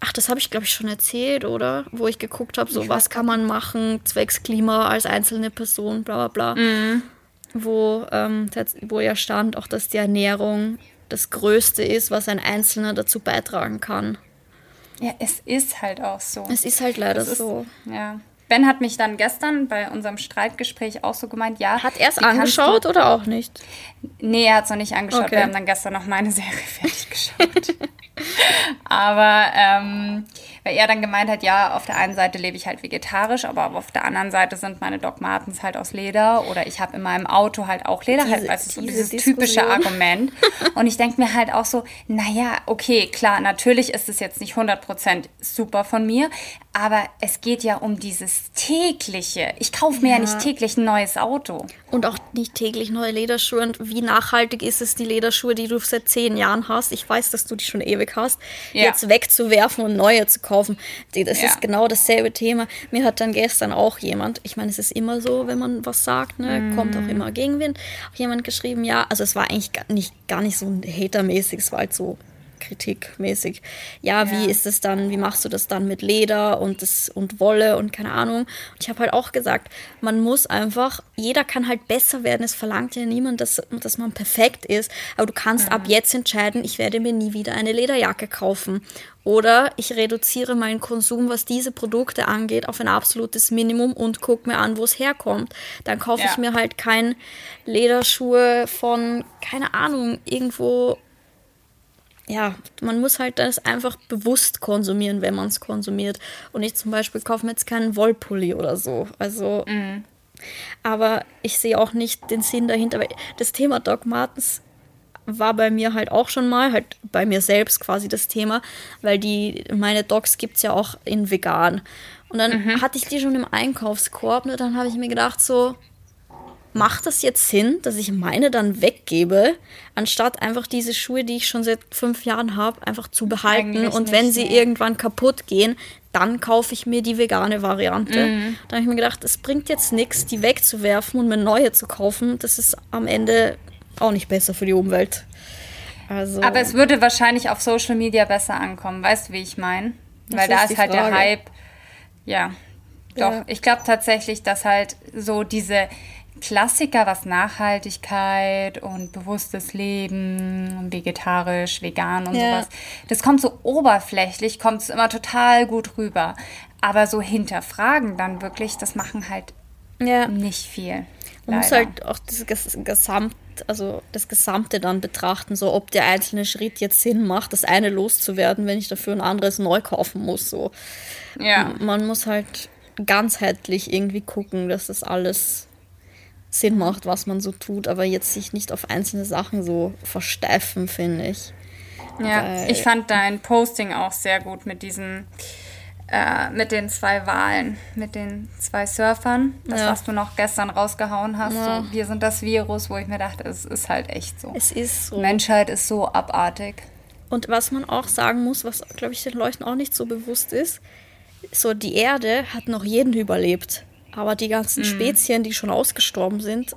Ach, das habe ich, glaube ich, schon erzählt, oder? Wo ich geguckt habe, so was kann man machen, zwecks Klima als einzelne Person, bla bla bla. Mhm. Wo, ähm, wo ja stand, auch dass die Ernährung das Größte ist, was ein Einzelner dazu beitragen kann. Ja, es ist halt auch so. Es ist halt leider ist, so. Ja. Ben hat mich dann gestern bei unserem Streitgespräch auch so gemeint, ja. Hat er es angeschaut oder auch nicht? Nee, er hat es noch nicht angeschaut. Okay. Wir haben dann gestern noch meine Serie [laughs] fertig geschaut. aber ähm, weil er dann gemeint hat, ja, auf der einen Seite lebe ich halt vegetarisch, aber auf der anderen Seite sind meine Doc Martens halt aus Leder oder ich habe in meinem Auto halt auch Leder, diese, halt, also so dieses Diskussion. typische Argument. Und ich denke mir halt auch so, naja, okay, klar, natürlich ist es jetzt nicht 100% super von mir, aber es geht ja um dieses tägliche. Ich kaufe mir ja. ja. nicht täglich ein neues Auto. Und auch nicht täglich neue Lederschuhe. Und wie nachhaltig ist es, die Lederschuhe, die du seit zehn Jahren hast? Ich weiß, dass du die schon ewig hast. Ja. Jetzt wegzuwerfen und neue zu kaufen. Das ja. ist genau dasselbe Thema. Mir hat dann gestern auch jemand, ich meine, es ist immer so, wenn man was sagt, ne, mm. kommt auch immer Gegenwind, auch jemand geschrieben, ja, also es war eigentlich gar nicht, gar nicht so ein hatermäßig, es war halt so kritikmäßig. Ja, ja, wie ist es dann, wie machst du das dann mit Leder und, das, und Wolle und keine Ahnung. Und ich habe halt auch gesagt, man muss einfach, jeder kann halt besser werden. Es verlangt ja niemand, dass, dass man perfekt ist. Aber du kannst mhm. ab jetzt entscheiden, ich werde mir nie wieder eine Lederjacke kaufen. Oder ich reduziere meinen Konsum, was diese Produkte angeht, auf ein absolutes Minimum und gucke mir an, wo es herkommt. Dann kaufe ja. ich mir halt kein Lederschuhe von, keine Ahnung, irgendwo ja, man muss halt das einfach bewusst konsumieren, wenn man es konsumiert. Und ich zum Beispiel kaufe mir jetzt keinen Wollpulli oder so. Also, mhm. aber ich sehe auch nicht den Sinn dahinter. Weil das Thema Doc Martens war bei mir halt auch schon mal, halt bei mir selbst quasi das Thema, weil die, meine Docs gibt es ja auch in vegan. Und dann mhm. hatte ich die schon im Einkaufskorb und dann habe ich mir gedacht so, macht das jetzt Sinn, dass ich meine dann weggebe, anstatt einfach diese Schuhe, die ich schon seit fünf Jahren habe, einfach zu behalten Eigentlich und wenn sie nee. irgendwann kaputt gehen, dann kaufe ich mir die vegane Variante. Mhm. Da habe ich mir gedacht, es bringt jetzt nichts, die wegzuwerfen und mir neue zu kaufen. Das ist am Ende auch nicht besser für die Umwelt. Also, Aber es würde wahrscheinlich auf Social Media besser ankommen, weißt du, wie ich meine? Weil da ist, ist halt Frage. der Hype. Ja, doch. Ja. Ich glaube tatsächlich, dass halt so diese Klassiker, was Nachhaltigkeit und bewusstes Leben, vegetarisch, vegan und ja. sowas, das kommt so oberflächlich, kommt es immer total gut rüber. Aber so hinterfragen dann wirklich, das machen halt ja. nicht viel. Man muss halt auch das Gesamt, also das Gesamte dann betrachten, so ob der einzelne Schritt jetzt Sinn macht, das eine loszuwerden, wenn ich dafür ein anderes neu kaufen muss. So. Ja. Man muss halt ganzheitlich irgendwie gucken, dass das alles Sinn macht, was man so tut, aber jetzt sich nicht auf einzelne Sachen so versteifen, finde ich. Ja, Weil, ich fand dein Posting auch sehr gut mit diesen, äh, mit den zwei Wahlen, mit den zwei Surfern. Das, ja. was du noch gestern rausgehauen hast. Ja. So, wir sind das Virus, wo ich mir dachte, es ist halt echt so. Es ist so. Menschheit ist so abartig. Und was man auch sagen muss, was, glaube ich, den Leuten auch nicht so bewusst ist, so die Erde hat noch jeden überlebt. Aber die ganzen mhm. Spezien, die schon ausgestorben sind,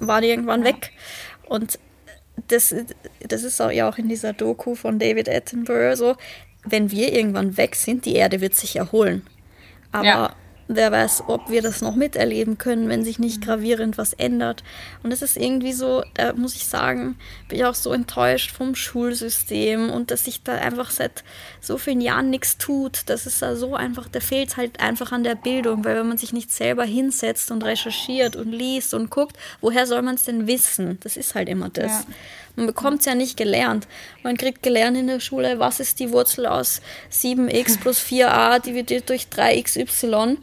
waren irgendwann weg. Und das, das ist auch, ja auch in dieser Doku von David Attenborough so, wenn wir irgendwann weg sind, die Erde wird sich erholen. Aber ja wer weiß, ob wir das noch miterleben können, wenn sich nicht gravierend was ändert. Und es ist irgendwie so, da muss ich sagen, bin ich auch so enttäuscht vom Schulsystem und dass sich da einfach seit so vielen Jahren nichts tut. Das ist da so einfach, da fehlt halt einfach an der Bildung, weil wenn man sich nicht selber hinsetzt und recherchiert und liest und guckt, woher soll man es denn wissen? Das ist halt immer das. Ja. Man bekommt es ja nicht gelernt. Man kriegt gelernt in der Schule, was ist die Wurzel aus 7x plus 4a dividiert durch 3xy.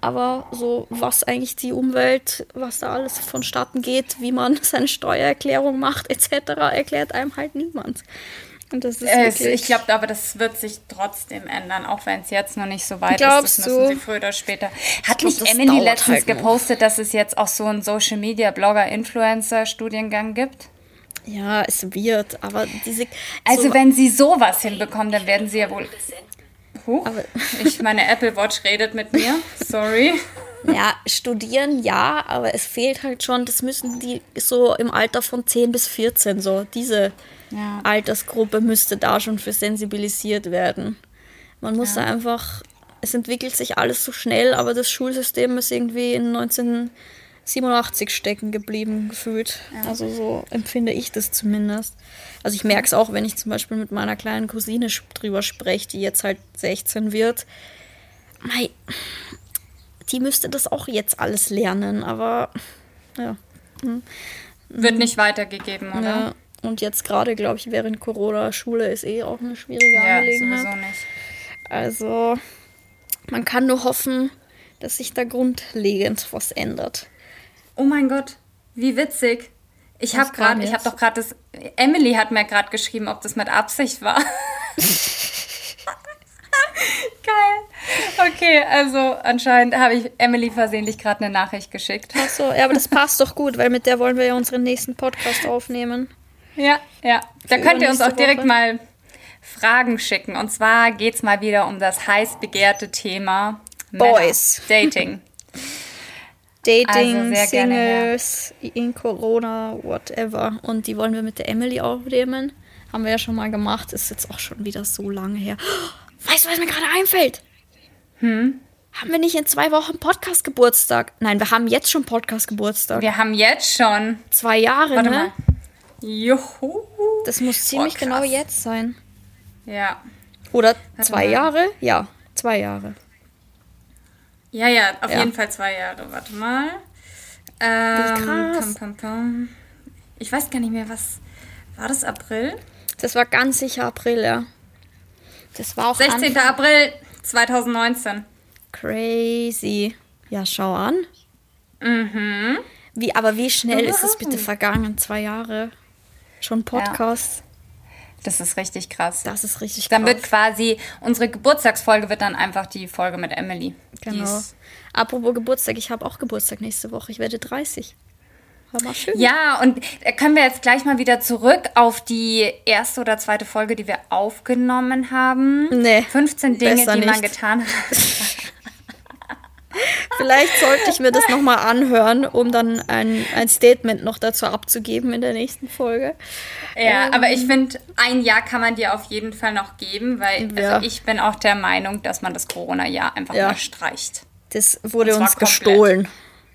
Aber so, was eigentlich die Umwelt, was da alles vonstatten geht, wie man [laughs] seine Steuererklärung macht, etc., erklärt einem halt niemand. Und das ist äh, ich glaube aber, das wird sich trotzdem ändern, auch wenn es jetzt noch nicht so weit Glaubst ist. Das müssen du? sie früher oder später. Hat glaub, nicht Emily letztens halt gepostet, dass es jetzt auch so einen Social Media Blogger Influencer Studiengang gibt? Ja, es wird, aber diese. Also, so wenn sie sowas hinbekommen, dann werden sie ja wohl. Huh, [laughs] ich, meine Apple Watch redet mit mir. Sorry. Ja, studieren ja, aber es fehlt halt schon, das müssen die so im Alter von 10 bis 14, so diese ja. Altersgruppe müsste da schon für sensibilisiert werden. Man muss ja. da einfach, es entwickelt sich alles so schnell, aber das Schulsystem ist irgendwie in 19 87 stecken geblieben gefühlt. Ja. Also so empfinde ich das zumindest. Also ich merke es auch, wenn ich zum Beispiel mit meiner kleinen Cousine drüber spreche, die jetzt halt 16 wird. Mei, die müsste das auch jetzt alles lernen, aber ja. Hm. Wird nicht weitergegeben, oder? Ja. Und jetzt gerade, glaube ich, während Corona Schule ist eh auch eine schwierige ja, Angelegenheit. Sowieso nicht. Also man kann nur hoffen, dass sich da grundlegend was ändert. Oh mein Gott, wie witzig. Ich habe gerade, ich habe doch gerade das. Emily hat mir gerade geschrieben, ob das mit Absicht war. [laughs] Geil. Okay, also anscheinend habe ich Emily versehentlich gerade eine Nachricht geschickt. Ach so, ja, aber das passt doch gut, weil mit der wollen wir ja unseren nächsten Podcast aufnehmen. Ja, ja. Da Für könnt ihr uns auch direkt Woche. mal Fragen schicken. Und zwar geht es mal wieder um das heiß begehrte Thema Boys. Männer. Dating. [laughs] Dating, also Singles, in Corona, whatever. Und die wollen wir mit der Emily aufnehmen. Haben wir ja schon mal gemacht. Ist jetzt auch schon wieder so lange her. [gasps] Weißt du, was mir gerade einfällt? Hm? Haben wir nicht in zwei Wochen Podcast-Geburtstag? Nein, wir haben jetzt schon Podcast-Geburtstag. Wir haben jetzt schon. Zwei Jahre, Warte ne? Mal. Juhu. Das muss ziemlich oh, genau jetzt sein. Ja. Oder Warte zwei mal. Jahre? Ja, zwei Jahre. Ja, ja, auf ja. jeden Fall zwei Jahre. Warte mal. Ähm, krass. Pum, pum, pum. Ich weiß gar nicht mehr, was. War das April? Das war ganz sicher April, ja. Das war auch 16. Anfang. April 2019. Crazy. Ja, schau an. Mhm. Wie, aber wie schnell ist es bitte vergangen? Zwei Jahre. Schon Podcast. Ja. Das ist richtig krass. Das ist richtig krass. Dann wird quasi, unsere Geburtstagsfolge wird dann einfach die Folge mit Emily. Genau. Apropos Geburtstag, ich habe auch Geburtstag nächste Woche. Ich werde 30. Aber schön. Ja, und können wir jetzt gleich mal wieder zurück auf die erste oder zweite Folge, die wir aufgenommen haben. Nee. 15 Dinge, die nicht. man getan hat. [laughs] Vielleicht sollte ich mir das nochmal anhören, um dann ein, ein Statement noch dazu abzugeben in der nächsten Folge. Ja, ähm, aber ich finde, ein Jahr kann man dir auf jeden Fall noch geben, weil ja. also ich bin auch der Meinung, dass man das Corona-Jahr einfach ja. mal streicht. Das wurde uns gestohlen,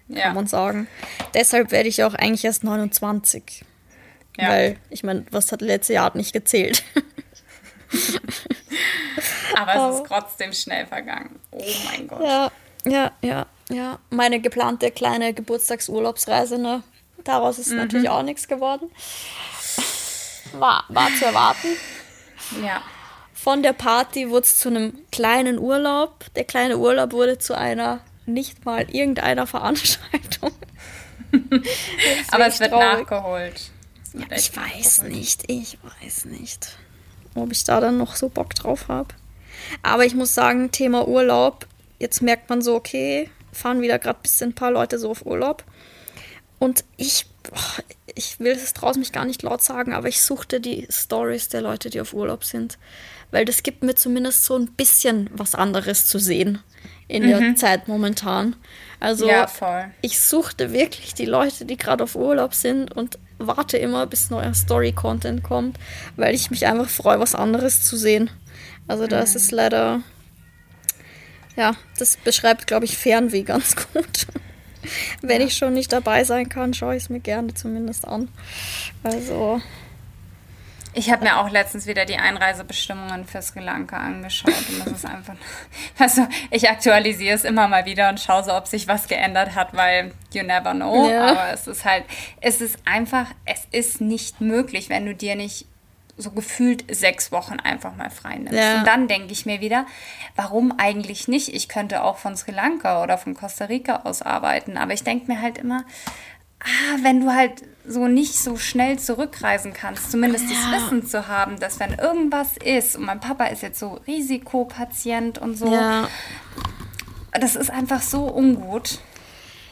ja. kann man sagen. Deshalb werde ich auch eigentlich erst 29. Ja. Weil, ich meine, was hat letztes Jahr nicht gezählt? [laughs] aber es ist trotzdem schnell vergangen. Oh mein Gott. Ja. Ja, ja, ja. Meine geplante kleine Geburtstagsurlaubsreise, ne? Daraus ist mhm. natürlich auch nichts geworden. War, war zu erwarten. Ja. Von der Party wurde es zu einem kleinen Urlaub. Der kleine Urlaub wurde zu einer nicht mal irgendeiner Veranstaltung. [laughs] Aber es wird traurig. nachgeholt. Ja, ich weiß nicht, ich weiß nicht, ob ich da dann noch so Bock drauf habe. Aber ich muss sagen, Thema Urlaub, jetzt merkt man so, okay, fahren wieder gerade ein bisschen ein paar Leute so auf Urlaub. Und ich, ich will es draußen mich gar nicht laut sagen, aber ich suchte die Stories der Leute, die auf Urlaub sind. Weil das gibt mir zumindest so ein bisschen was anderes zu sehen in mhm. der Zeit momentan. Also ja, ich suchte wirklich die Leute, die gerade auf Urlaub sind und warte immer, bis neuer Story-Content kommt, weil ich mich einfach freue, was anderes zu sehen. Also das mhm. ist leider, ja, das beschreibt, glaube ich, Fernweh ganz gut. Wenn ja. ich schon nicht dabei sein kann, schaue ich es mir gerne zumindest an. Also. Ich habe mir auch letztens wieder die Einreisebestimmungen für Sri Lanka angeschaut und das ist einfach, [laughs] also ich aktualisiere es immer mal wieder und schaue so, ob sich was geändert hat, weil you never know. Ja. Aber es ist halt, es ist einfach, es ist nicht möglich, wenn du dir nicht so gefühlt sechs Wochen einfach mal frei nimmst. Ja. Und dann denke ich mir wieder, warum eigentlich nicht? Ich könnte auch von Sri Lanka oder von Costa Rica aus arbeiten, aber ich denke mir halt immer, ah, wenn du halt so nicht so schnell zurückreisen kannst, zumindest ja. das Wissen zu haben, dass wenn irgendwas ist, und mein Papa ist jetzt so Risikopatient und so, ja. das ist einfach so ungut.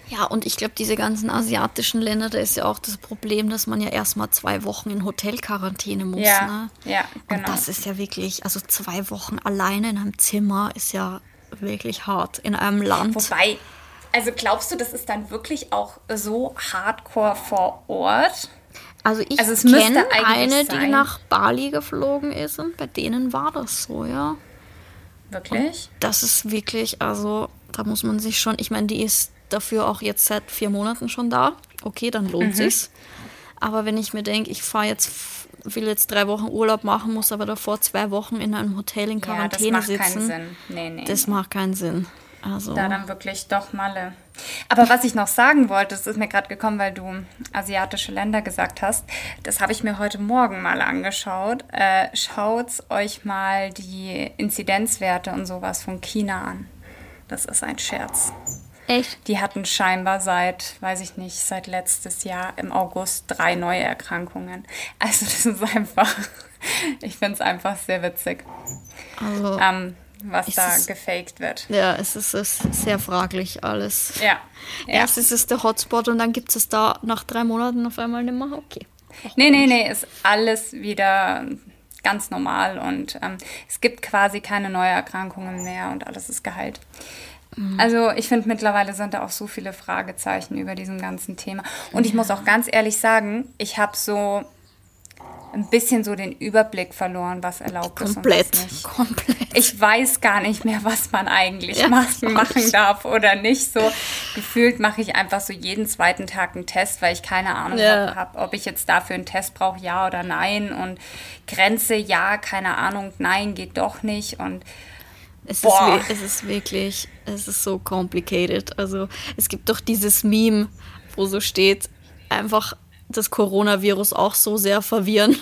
Ja, und ich glaube, diese ganzen asiatischen Länder, da ist ja auch das Problem, dass man ja erstmal zwei Wochen in Hotelquarantäne muss. Ja, ne? ja genau. Und das ist ja wirklich, also zwei Wochen alleine in einem Zimmer ist ja wirklich hart in einem Land. Wobei, also glaubst du, das ist dann wirklich auch so hardcore vor Ort? Also ich also kenne eine, sein. die nach Bali geflogen ist und bei denen war das so, ja. Wirklich? Und das ist wirklich, also da muss man sich schon, ich meine, die ist dafür auch jetzt seit vier Monaten schon da. Okay, dann lohnt mhm. sich's. Aber wenn ich mir denke, ich fahre jetzt, will jetzt drei Wochen Urlaub machen, muss aber davor zwei Wochen in einem Hotel in Quarantäne sitzen. ja, das macht sitzen. Keinen Sinn. Nee, nee. Das macht keinen Sinn. Also. Da dann wirklich doch Malle. Aber was ich noch sagen wollte, das ist mir gerade gekommen, weil du asiatische Länder gesagt hast, das habe ich mir heute Morgen mal angeschaut. Äh, Schaut euch mal die Inzidenzwerte und sowas von China an. Das ist ein Scherz. Echt? Die hatten scheinbar seit, weiß ich nicht, seit letztes Jahr im August drei neue Erkrankungen. Also das ist einfach, [laughs] ich finde es einfach sehr witzig, also, ähm, was da es, gefaked wird. Ja, es ist, es ist sehr fraglich alles. Ja. Erst ja. ist es der Hotspot und dann gibt es da nach drei Monaten auf einmal nicht mehr. Okay. nee, nee, nee, ist alles wieder ganz normal und ähm, es gibt quasi keine Neuerkrankungen mehr und alles ist geheilt. Mhm. Also ich finde, mittlerweile sind da auch so viele Fragezeichen über diesem ganzen Thema. Und ich muss auch ganz ehrlich sagen, ich habe so ein bisschen so den Überblick verloren, was erlaubt komplett, ist nicht. Komplett. Ich weiß gar nicht mehr, was man eigentlich ja, machen, [laughs] machen darf oder nicht. So gefühlt mache ich einfach so jeden zweiten Tag einen Test, weil ich keine Ahnung ja. habe, ob ich jetzt dafür einen Test brauche, ja oder nein. Und Grenze, ja, keine Ahnung, nein, geht doch nicht. Und es ist, es ist wirklich, es ist so complicated. Also es gibt doch dieses Meme, wo so steht, einfach das Coronavirus auch so sehr verwirren,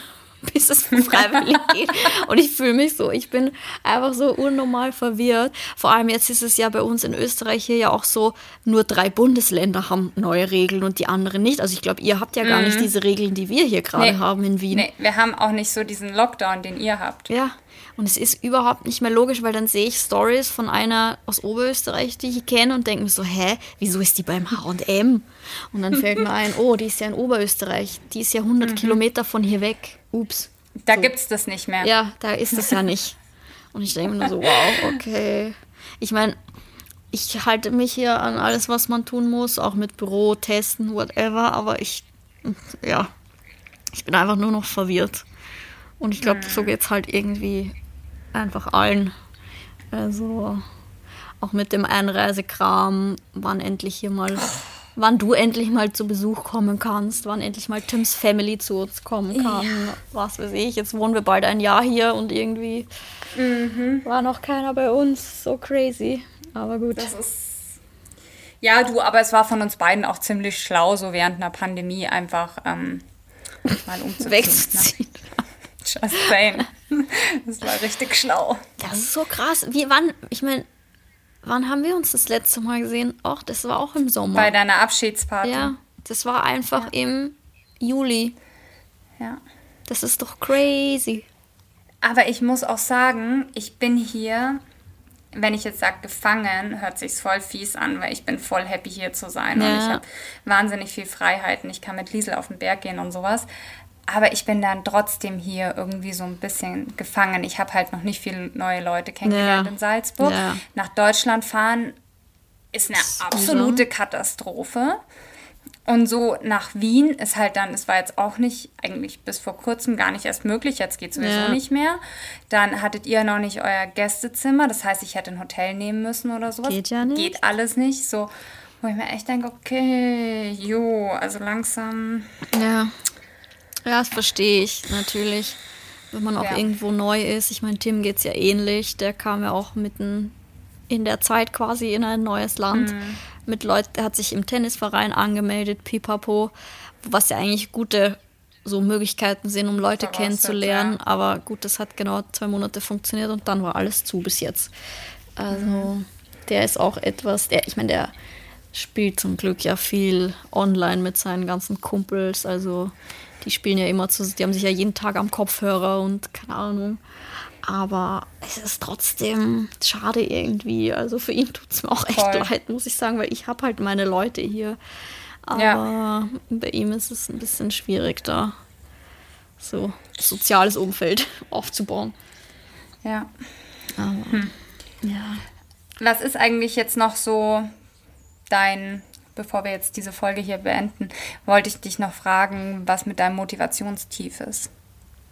[laughs] bis es [laughs] freiwillig geht. Und ich fühle mich so, ich bin einfach so unnormal verwirrt. Vor allem jetzt ist es ja bei uns in Österreich hier ja auch so, nur drei Bundesländer haben neue Regeln und die anderen nicht. Also ich glaube, ihr habt ja gar mhm. nicht diese Regeln, die wir hier gerade nee. haben in Wien. Nee, wir haben auch nicht so diesen Lockdown, den ihr habt. Ja, und es ist überhaupt nicht mehr logisch, weil dann sehe ich Stories von einer aus Oberösterreich, die ich kenne und denke mir so, hä, wieso ist die beim H&M? Und dann fällt mir ein, oh, die ist ja in Oberösterreich, die ist ja 100 mhm. Kilometer von hier weg. Ups. Da so. gibt es das nicht mehr. Ja, da ist es ja nicht. Und ich denke mir nur so, wow, okay. Ich meine, ich halte mich hier an alles, was man tun muss, auch mit Büro, Testen, whatever, aber ich, ja, ich bin einfach nur noch verwirrt. Und ich glaube, so mhm. geht es halt irgendwie einfach allen. Also auch mit dem Einreisekram, wann endlich hier mal, wann du endlich mal zu Besuch kommen kannst, wann endlich mal Tims Family zu uns kommen kann, ja. was weiß ich. Jetzt wohnen wir bald ein Jahr hier und irgendwie mhm. war noch keiner bei uns. So crazy. Aber gut. Das ist ja, du, aber es war von uns beiden auch ziemlich schlau, so während einer Pandemie einfach ähm, mal umzuziehen. Ne? Wegzuziehen. Ne? Just saying. [laughs] Das war richtig schlau. Das ist so krass. Wie, wann, ich meine, wann haben wir uns das letzte Mal gesehen? Och, das war auch im Sommer. Bei deiner Abschiedsparty. Ja, das war einfach ja. im Juli. Ja. Das ist doch crazy. Aber ich muss auch sagen, ich bin hier, wenn ich jetzt sage gefangen, hört sich voll fies an, weil ich bin voll happy hier zu sein ja. und ich habe wahnsinnig viel Freiheiten. Ich kann mit Liesel auf den Berg gehen und sowas. Aber ich bin dann trotzdem hier irgendwie so ein bisschen gefangen. Ich habe halt noch nicht viele neue Leute kennengelernt ja. in Salzburg. Ja. Nach Deutschland fahren ist eine absolute Katastrophe. Und so nach Wien ist halt dann, es war jetzt auch nicht, eigentlich bis vor kurzem gar nicht erst möglich, jetzt geht sowieso ja. nicht mehr. Dann hattet ihr noch nicht euer Gästezimmer, das heißt, ich hätte ein Hotel nehmen müssen oder sowas. Geht ja nicht. Geht alles nicht. So, wo ich mir echt denke, okay, jo, also langsam. Ja. Ja, das verstehe ich natürlich. Wenn man auch ja. irgendwo neu ist. Ich meine, Tim geht es ja ähnlich. Der kam ja auch mitten in der Zeit quasi in ein neues Land. Mhm mit Leuten, der hat sich im Tennisverein angemeldet, pipapo, was ja eigentlich gute so Möglichkeiten sind, um Leute kennenzulernen. Ja. Aber gut, das hat genau zwei Monate funktioniert und dann war alles zu bis jetzt. Also mhm. der ist auch etwas, der, ich meine, der spielt zum Glück ja viel online mit seinen ganzen Kumpels. Also die spielen ja immer zu, die haben sich ja jeden Tag am Kopfhörer und keine Ahnung. Aber es ist trotzdem schade irgendwie. Also für ihn tut es mir auch echt Voll. leid, muss ich sagen, weil ich habe halt meine Leute hier. Aber ja. bei ihm ist es ein bisschen schwierig, da so soziales Umfeld [laughs] aufzubauen. Ja. Aber, hm. ja. Was ist eigentlich jetzt noch so dein, bevor wir jetzt diese Folge hier beenden, wollte ich dich noch fragen, was mit deinem Motivationstief ist?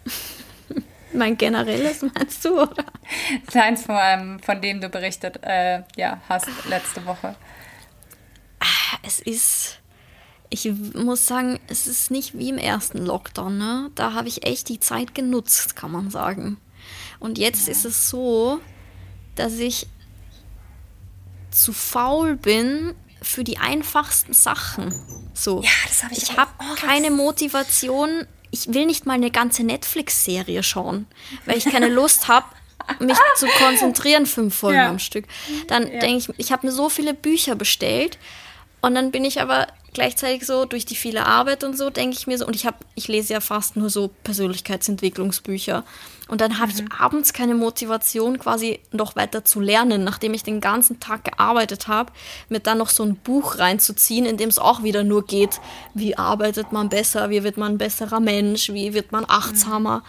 [laughs] Mein generelles meinst du, oder? [laughs] Deins von, ähm, von dem du berichtet äh, ja, hast letzte Woche. Ah, es ist, ich muss sagen, es ist nicht wie im ersten Lockdown. Ne? Da habe ich echt die Zeit genutzt, kann man sagen. Und jetzt ja. ist es so, dass ich zu faul bin für die einfachsten Sachen. So. Ja, das habe ich. Ich habe keine Motivation, ich will nicht mal eine ganze Netflix-Serie schauen, weil ich keine Lust habe, mich [laughs] zu konzentrieren, fünf Folgen ja. am Stück. Dann ja. denke ich, ich habe mir so viele Bücher bestellt und dann bin ich aber gleichzeitig so durch die viele Arbeit und so denke ich mir so und ich habe ich lese ja fast nur so Persönlichkeitsentwicklungsbücher und dann habe mhm. ich abends keine Motivation quasi noch weiter zu lernen, nachdem ich den ganzen Tag gearbeitet habe, mir dann noch so ein Buch reinzuziehen, in dem es auch wieder nur geht, wie arbeitet man besser, wie wird man ein besserer Mensch, wie wird man achtsamer. Mhm.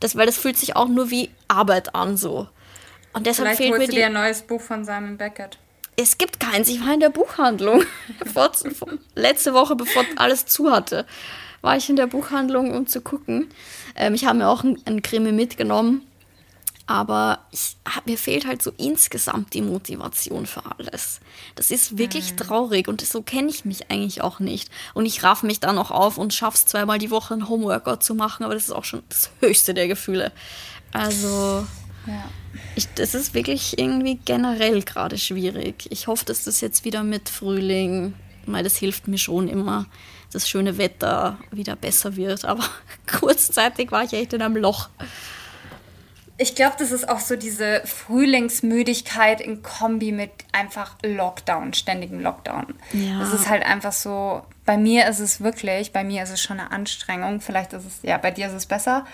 Das weil das fühlt sich auch nur wie Arbeit an so. Und deshalb Vielleicht fehlt mir die, dir ein neues Buch von Simon Beckett es gibt keins. Ich war in der Buchhandlung. [laughs] Vor, letzte Woche, bevor alles zu hatte, war ich in der Buchhandlung, um zu gucken. Ähm, ich habe mir auch ein, ein Krimi mitgenommen. Aber ich, mir fehlt halt so insgesamt die Motivation für alles. Das ist wirklich mhm. traurig und so kenne ich mich eigentlich auch nicht. Und ich raff mich dann auch auf und schaff's zweimal die Woche ein Homeworkout zu machen, aber das ist auch schon das höchste der Gefühle. Also ja. Ich, das ist wirklich irgendwie generell gerade schwierig. Ich hoffe, dass das jetzt wieder mit Frühling, weil das hilft mir schon immer, das schöne Wetter wieder besser wird. Aber [laughs] kurzzeitig war ich echt in einem Loch. Ich glaube, das ist auch so diese Frühlingsmüdigkeit in Kombi mit einfach Lockdown, ständigem Lockdown. Ja. Das ist halt einfach so, bei mir ist es wirklich, bei mir ist es schon eine Anstrengung. Vielleicht ist es, ja, bei dir ist es besser.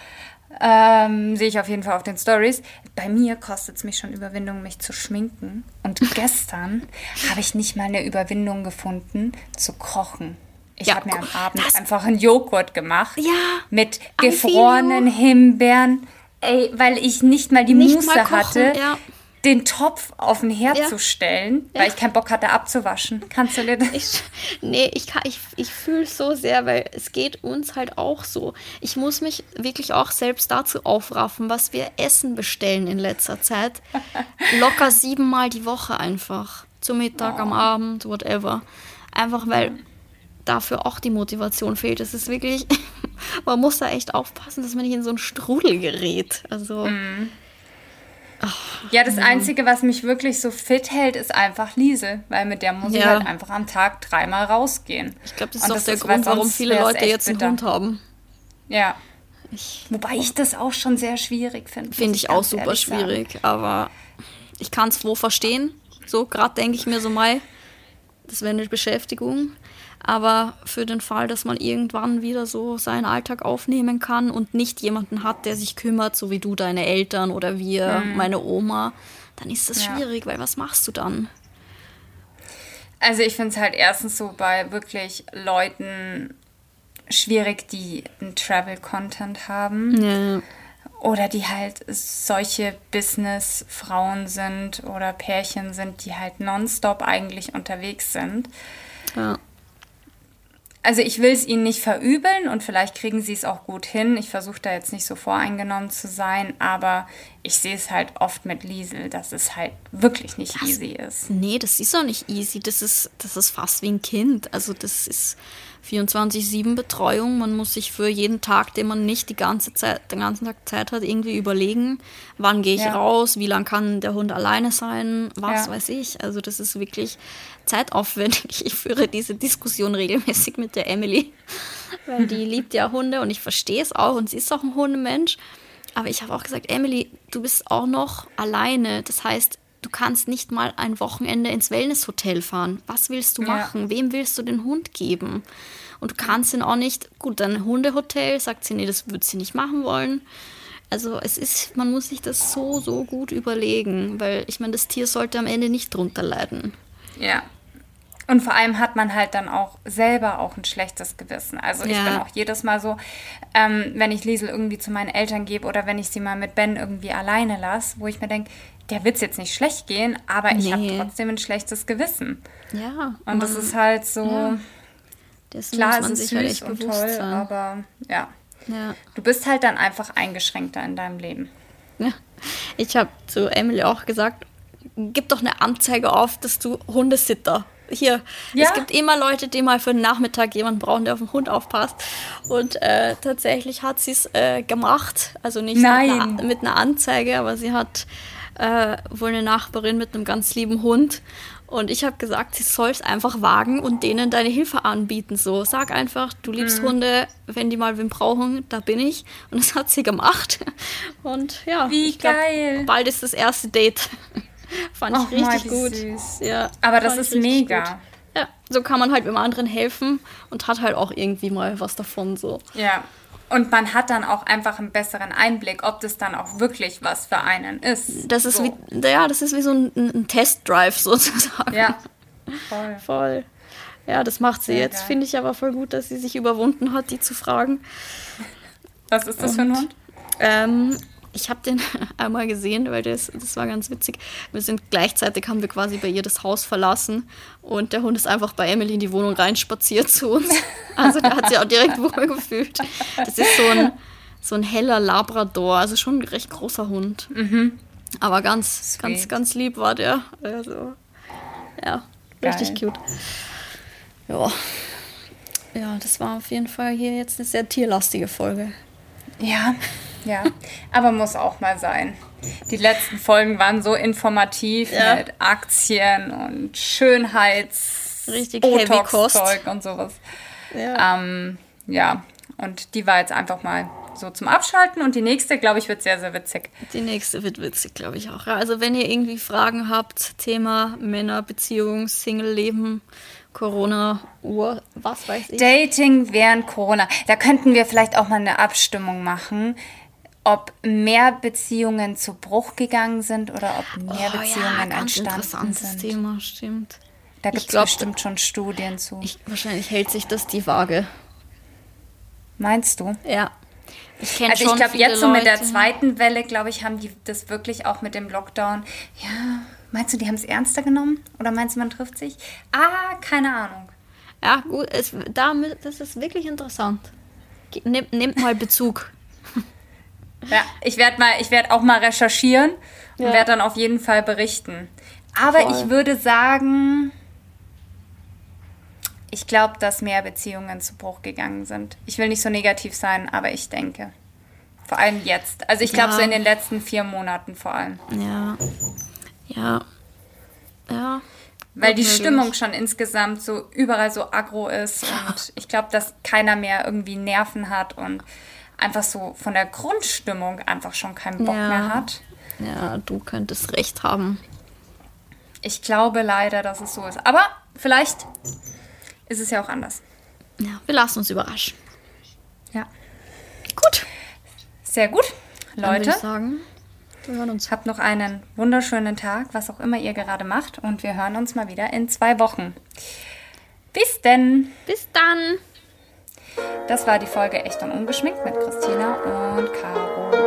Ähm, sehe ich auf jeden Fall auf den Stories. Bei mir kostet es mich schon Überwindung, mich zu schminken. Und [laughs] gestern habe ich nicht mal eine Überwindung gefunden, zu kochen. Ich ja, habe mir am Abend einfach einen Joghurt gemacht. Ja. Mit gefrorenen Himbeeren. Ey, weil ich nicht mal die nicht Muße mal kochen, hatte. Ja den Topf auf den Herd ja. zu stellen, weil ich keinen Bock hatte abzuwaschen. Kannst du dir das? Ich, nee, ich, ich, ich fühle es so sehr, weil es geht uns halt auch so. Ich muss mich wirklich auch selbst dazu aufraffen, was wir Essen bestellen in letzter Zeit. [laughs] Locker siebenmal die Woche einfach. Zum Mittag, oh. am Abend, whatever. Einfach weil dafür auch die Motivation fehlt. Es ist wirklich, [laughs] man muss da echt aufpassen, dass man nicht in so einen Strudel gerät. Also. Mm. Ja, das Einzige, was mich wirklich so fit hält, ist einfach Liese, weil mit der muss ja. ich halt einfach am Tag dreimal rausgehen. Ich glaube, das ist auch der ist, Grund, warum viele Leute jetzt einen Hund haben. Ja. Ich, Wobei ich das auch schon sehr schwierig finde. Finde ich, ich auch super schwierig, sagen. aber ich kann es wo verstehen. So, gerade denke ich mir so mal, das wäre eine Beschäftigung. Aber für den Fall, dass man irgendwann wieder so seinen Alltag aufnehmen kann und nicht jemanden hat, der sich kümmert, so wie du deine Eltern oder wir, mhm. meine Oma, dann ist das ja. schwierig, weil was machst du dann? Also ich finde es halt erstens so bei wirklich Leuten schwierig, die einen Travel-Content haben. Ja. Oder die halt solche Business-Frauen sind oder Pärchen sind, die halt nonstop eigentlich unterwegs sind. Ja. Also ich will es ihnen nicht verübeln und vielleicht kriegen sie es auch gut hin. Ich versuche da jetzt nicht so voreingenommen zu sein, aber ich sehe es halt oft mit Liesel, dass es halt wirklich nicht das, easy ist. Nee, das ist auch nicht easy. Das ist, das ist fast wie ein Kind. Also das ist 24-7 Betreuung. Man muss sich für jeden Tag, den man nicht die ganze Zeit, den ganzen Tag Zeit hat, irgendwie überlegen, wann gehe ich ja. raus, wie lange kann der Hund alleine sein, was ja. weiß ich. Also das ist wirklich zeitaufwendig. [laughs] Ich führe diese Diskussion regelmäßig mit der Emily, weil die liebt ja Hunde und ich verstehe es auch und sie ist auch ein Hundemensch. Aber ich habe auch gesagt, Emily, du bist auch noch alleine. Das heißt, du kannst nicht mal ein Wochenende ins Wellnesshotel fahren. Was willst du machen? Ja. Wem willst du den Hund geben? Und du kannst ihn auch nicht, gut, ein Hundehotel, sagt sie, nee, das würde sie nicht machen wollen. Also es ist, man muss sich das so, so gut überlegen, weil ich meine, das Tier sollte am Ende nicht drunter leiden. Ja. Und vor allem hat man halt dann auch selber auch ein schlechtes Gewissen. Also ich ja. bin auch jedes Mal so, ähm, wenn ich Liesel irgendwie zu meinen Eltern gebe oder wenn ich sie mal mit Ben irgendwie alleine lasse, wo ich mir denke, der wird es jetzt nicht schlecht gehen, aber ich habe trotzdem ein schlechtes Gewissen. Ja. Und man, das ist halt so. Ja. Klar, es ist halt süß und toll, sein. aber ja. ja. Du bist halt dann einfach eingeschränkter in deinem Leben. Ja. Ich habe zu Emily auch gesagt, gib doch eine Anzeige auf, dass du Hundesitter hier. Ja? Es gibt immer Leute, die mal für den Nachmittag jemanden brauchen, der auf den Hund aufpasst. Und äh, tatsächlich hat sie es äh, gemacht. Also nicht mit einer, mit einer, Anzeige, aber sie hat äh, wohl eine Nachbarin mit einem ganz lieben Hund. Und ich habe gesagt, sie soll es einfach wagen und denen deine Hilfe anbieten. So, sag einfach, du liebst mhm. Hunde, wenn die mal wen brauchen, da bin ich. Und das hat sie gemacht. [laughs] Und ja, wie glaub, geil. Bald ist das erste Date. [laughs] fand ich oh, richtig gut. Süß. Ja, Aber das ist mega. Gut. Ja, so kann man halt dem anderen helfen und hat halt auch irgendwie mal was davon so. Ja. Und man hat dann auch einfach einen besseren Einblick, ob das dann auch wirklich was für einen ist. Das ist so. wie, ja, das ist wie so ein, ein Testdrive [laughs] sozusagen. Ja, voll. voll. Ja, das macht sie Sehr jetzt. Finde ich aber voll gut, dass sie sich überwunden hat, die zu fragen. Was ist das Und, für ein Hund? Ähm, ich habe den [laughs] einmal gesehen, weil das, das war ganz witzig. Wir sind gleichzeitig, haben wir quasi bei ihr das Haus verlassen und der Hund ist einfach bei Emily in die Wohnung reinspaziert zu uns. Also der hat sich auch direkt [laughs] wohl gefühlt. Das ist so ein, so ein heller Labrador, also schon ein recht großer Hund. Mhm. Aber ganz, Sweet. ganz, ganz lieb war der. Also, ja, Geil. richtig cute. Ja. Ja, das war auf jeden Fall hier jetzt eine sehr tierlastige Folge. Ja, ja, aber muss auch mal sein. Die letzten Folgen waren so informativ ja. mit Aktien und Schönheits Richtig Botox-Zeug und sowas. Ja. Ähm, ja, und die war jetzt einfach mal so zum Abschalten und die nächste, glaube ich, wird sehr, sehr witzig. Die nächste wird witzig, glaube ich auch. Also wenn ihr irgendwie Fragen habt, Thema Männer, Beziehung, Single-Leben, Corona, Uhr, was weiß ich. Dating während Corona. Da könnten wir vielleicht auch mal eine Abstimmung machen ob mehr Beziehungen zu Bruch gegangen sind oder ob mehr oh, Beziehungen ja, entstanden sind. Thema, stimmt. Da gibt es bestimmt schon Studien zu. Ich, wahrscheinlich hält sich das die Waage. Meinst du? Ja. Ich also ich glaube, jetzt so mit der zweiten Welle, glaube ich, haben die das wirklich auch mit dem Lockdown. Ja, meinst du, die haben es ernster genommen? Oder meinst du, man trifft sich? Ah, keine Ahnung. Ja, gut, es, damit, das ist wirklich interessant. Nehmt, nehmt mal Bezug. Ja, ich werde mal, ich werde auch mal recherchieren und ja. werde dann auf jeden Fall berichten. Aber Voll. ich würde sagen, ich glaube, dass mehr Beziehungen zu Bruch gegangen sind. Ich will nicht so negativ sein, aber ich denke. Vor allem jetzt. Also ich glaube ja. so in den letzten vier Monaten vor allem. Ja. Ja. Ja. Weil die Stimmung schon insgesamt so überall so aggro ist und ich glaube, dass keiner mehr irgendwie Nerven hat und einfach so von der Grundstimmung einfach schon keinen Bock ja. mehr hat. Ja, du könntest recht haben. Ich glaube leider, dass es so ist. Aber vielleicht ist es ja auch anders. Ja, wir lassen uns überraschen. Ja. Gut. Sehr gut. Leute, ich sagen, wir hören uns. Habt noch einen wunderschönen Tag, was auch immer ihr gerade macht. Und wir hören uns mal wieder in zwei Wochen. Bis denn. Bis dann. Das war die Folge Echt und Ungeschminkt mit Christina und Caro.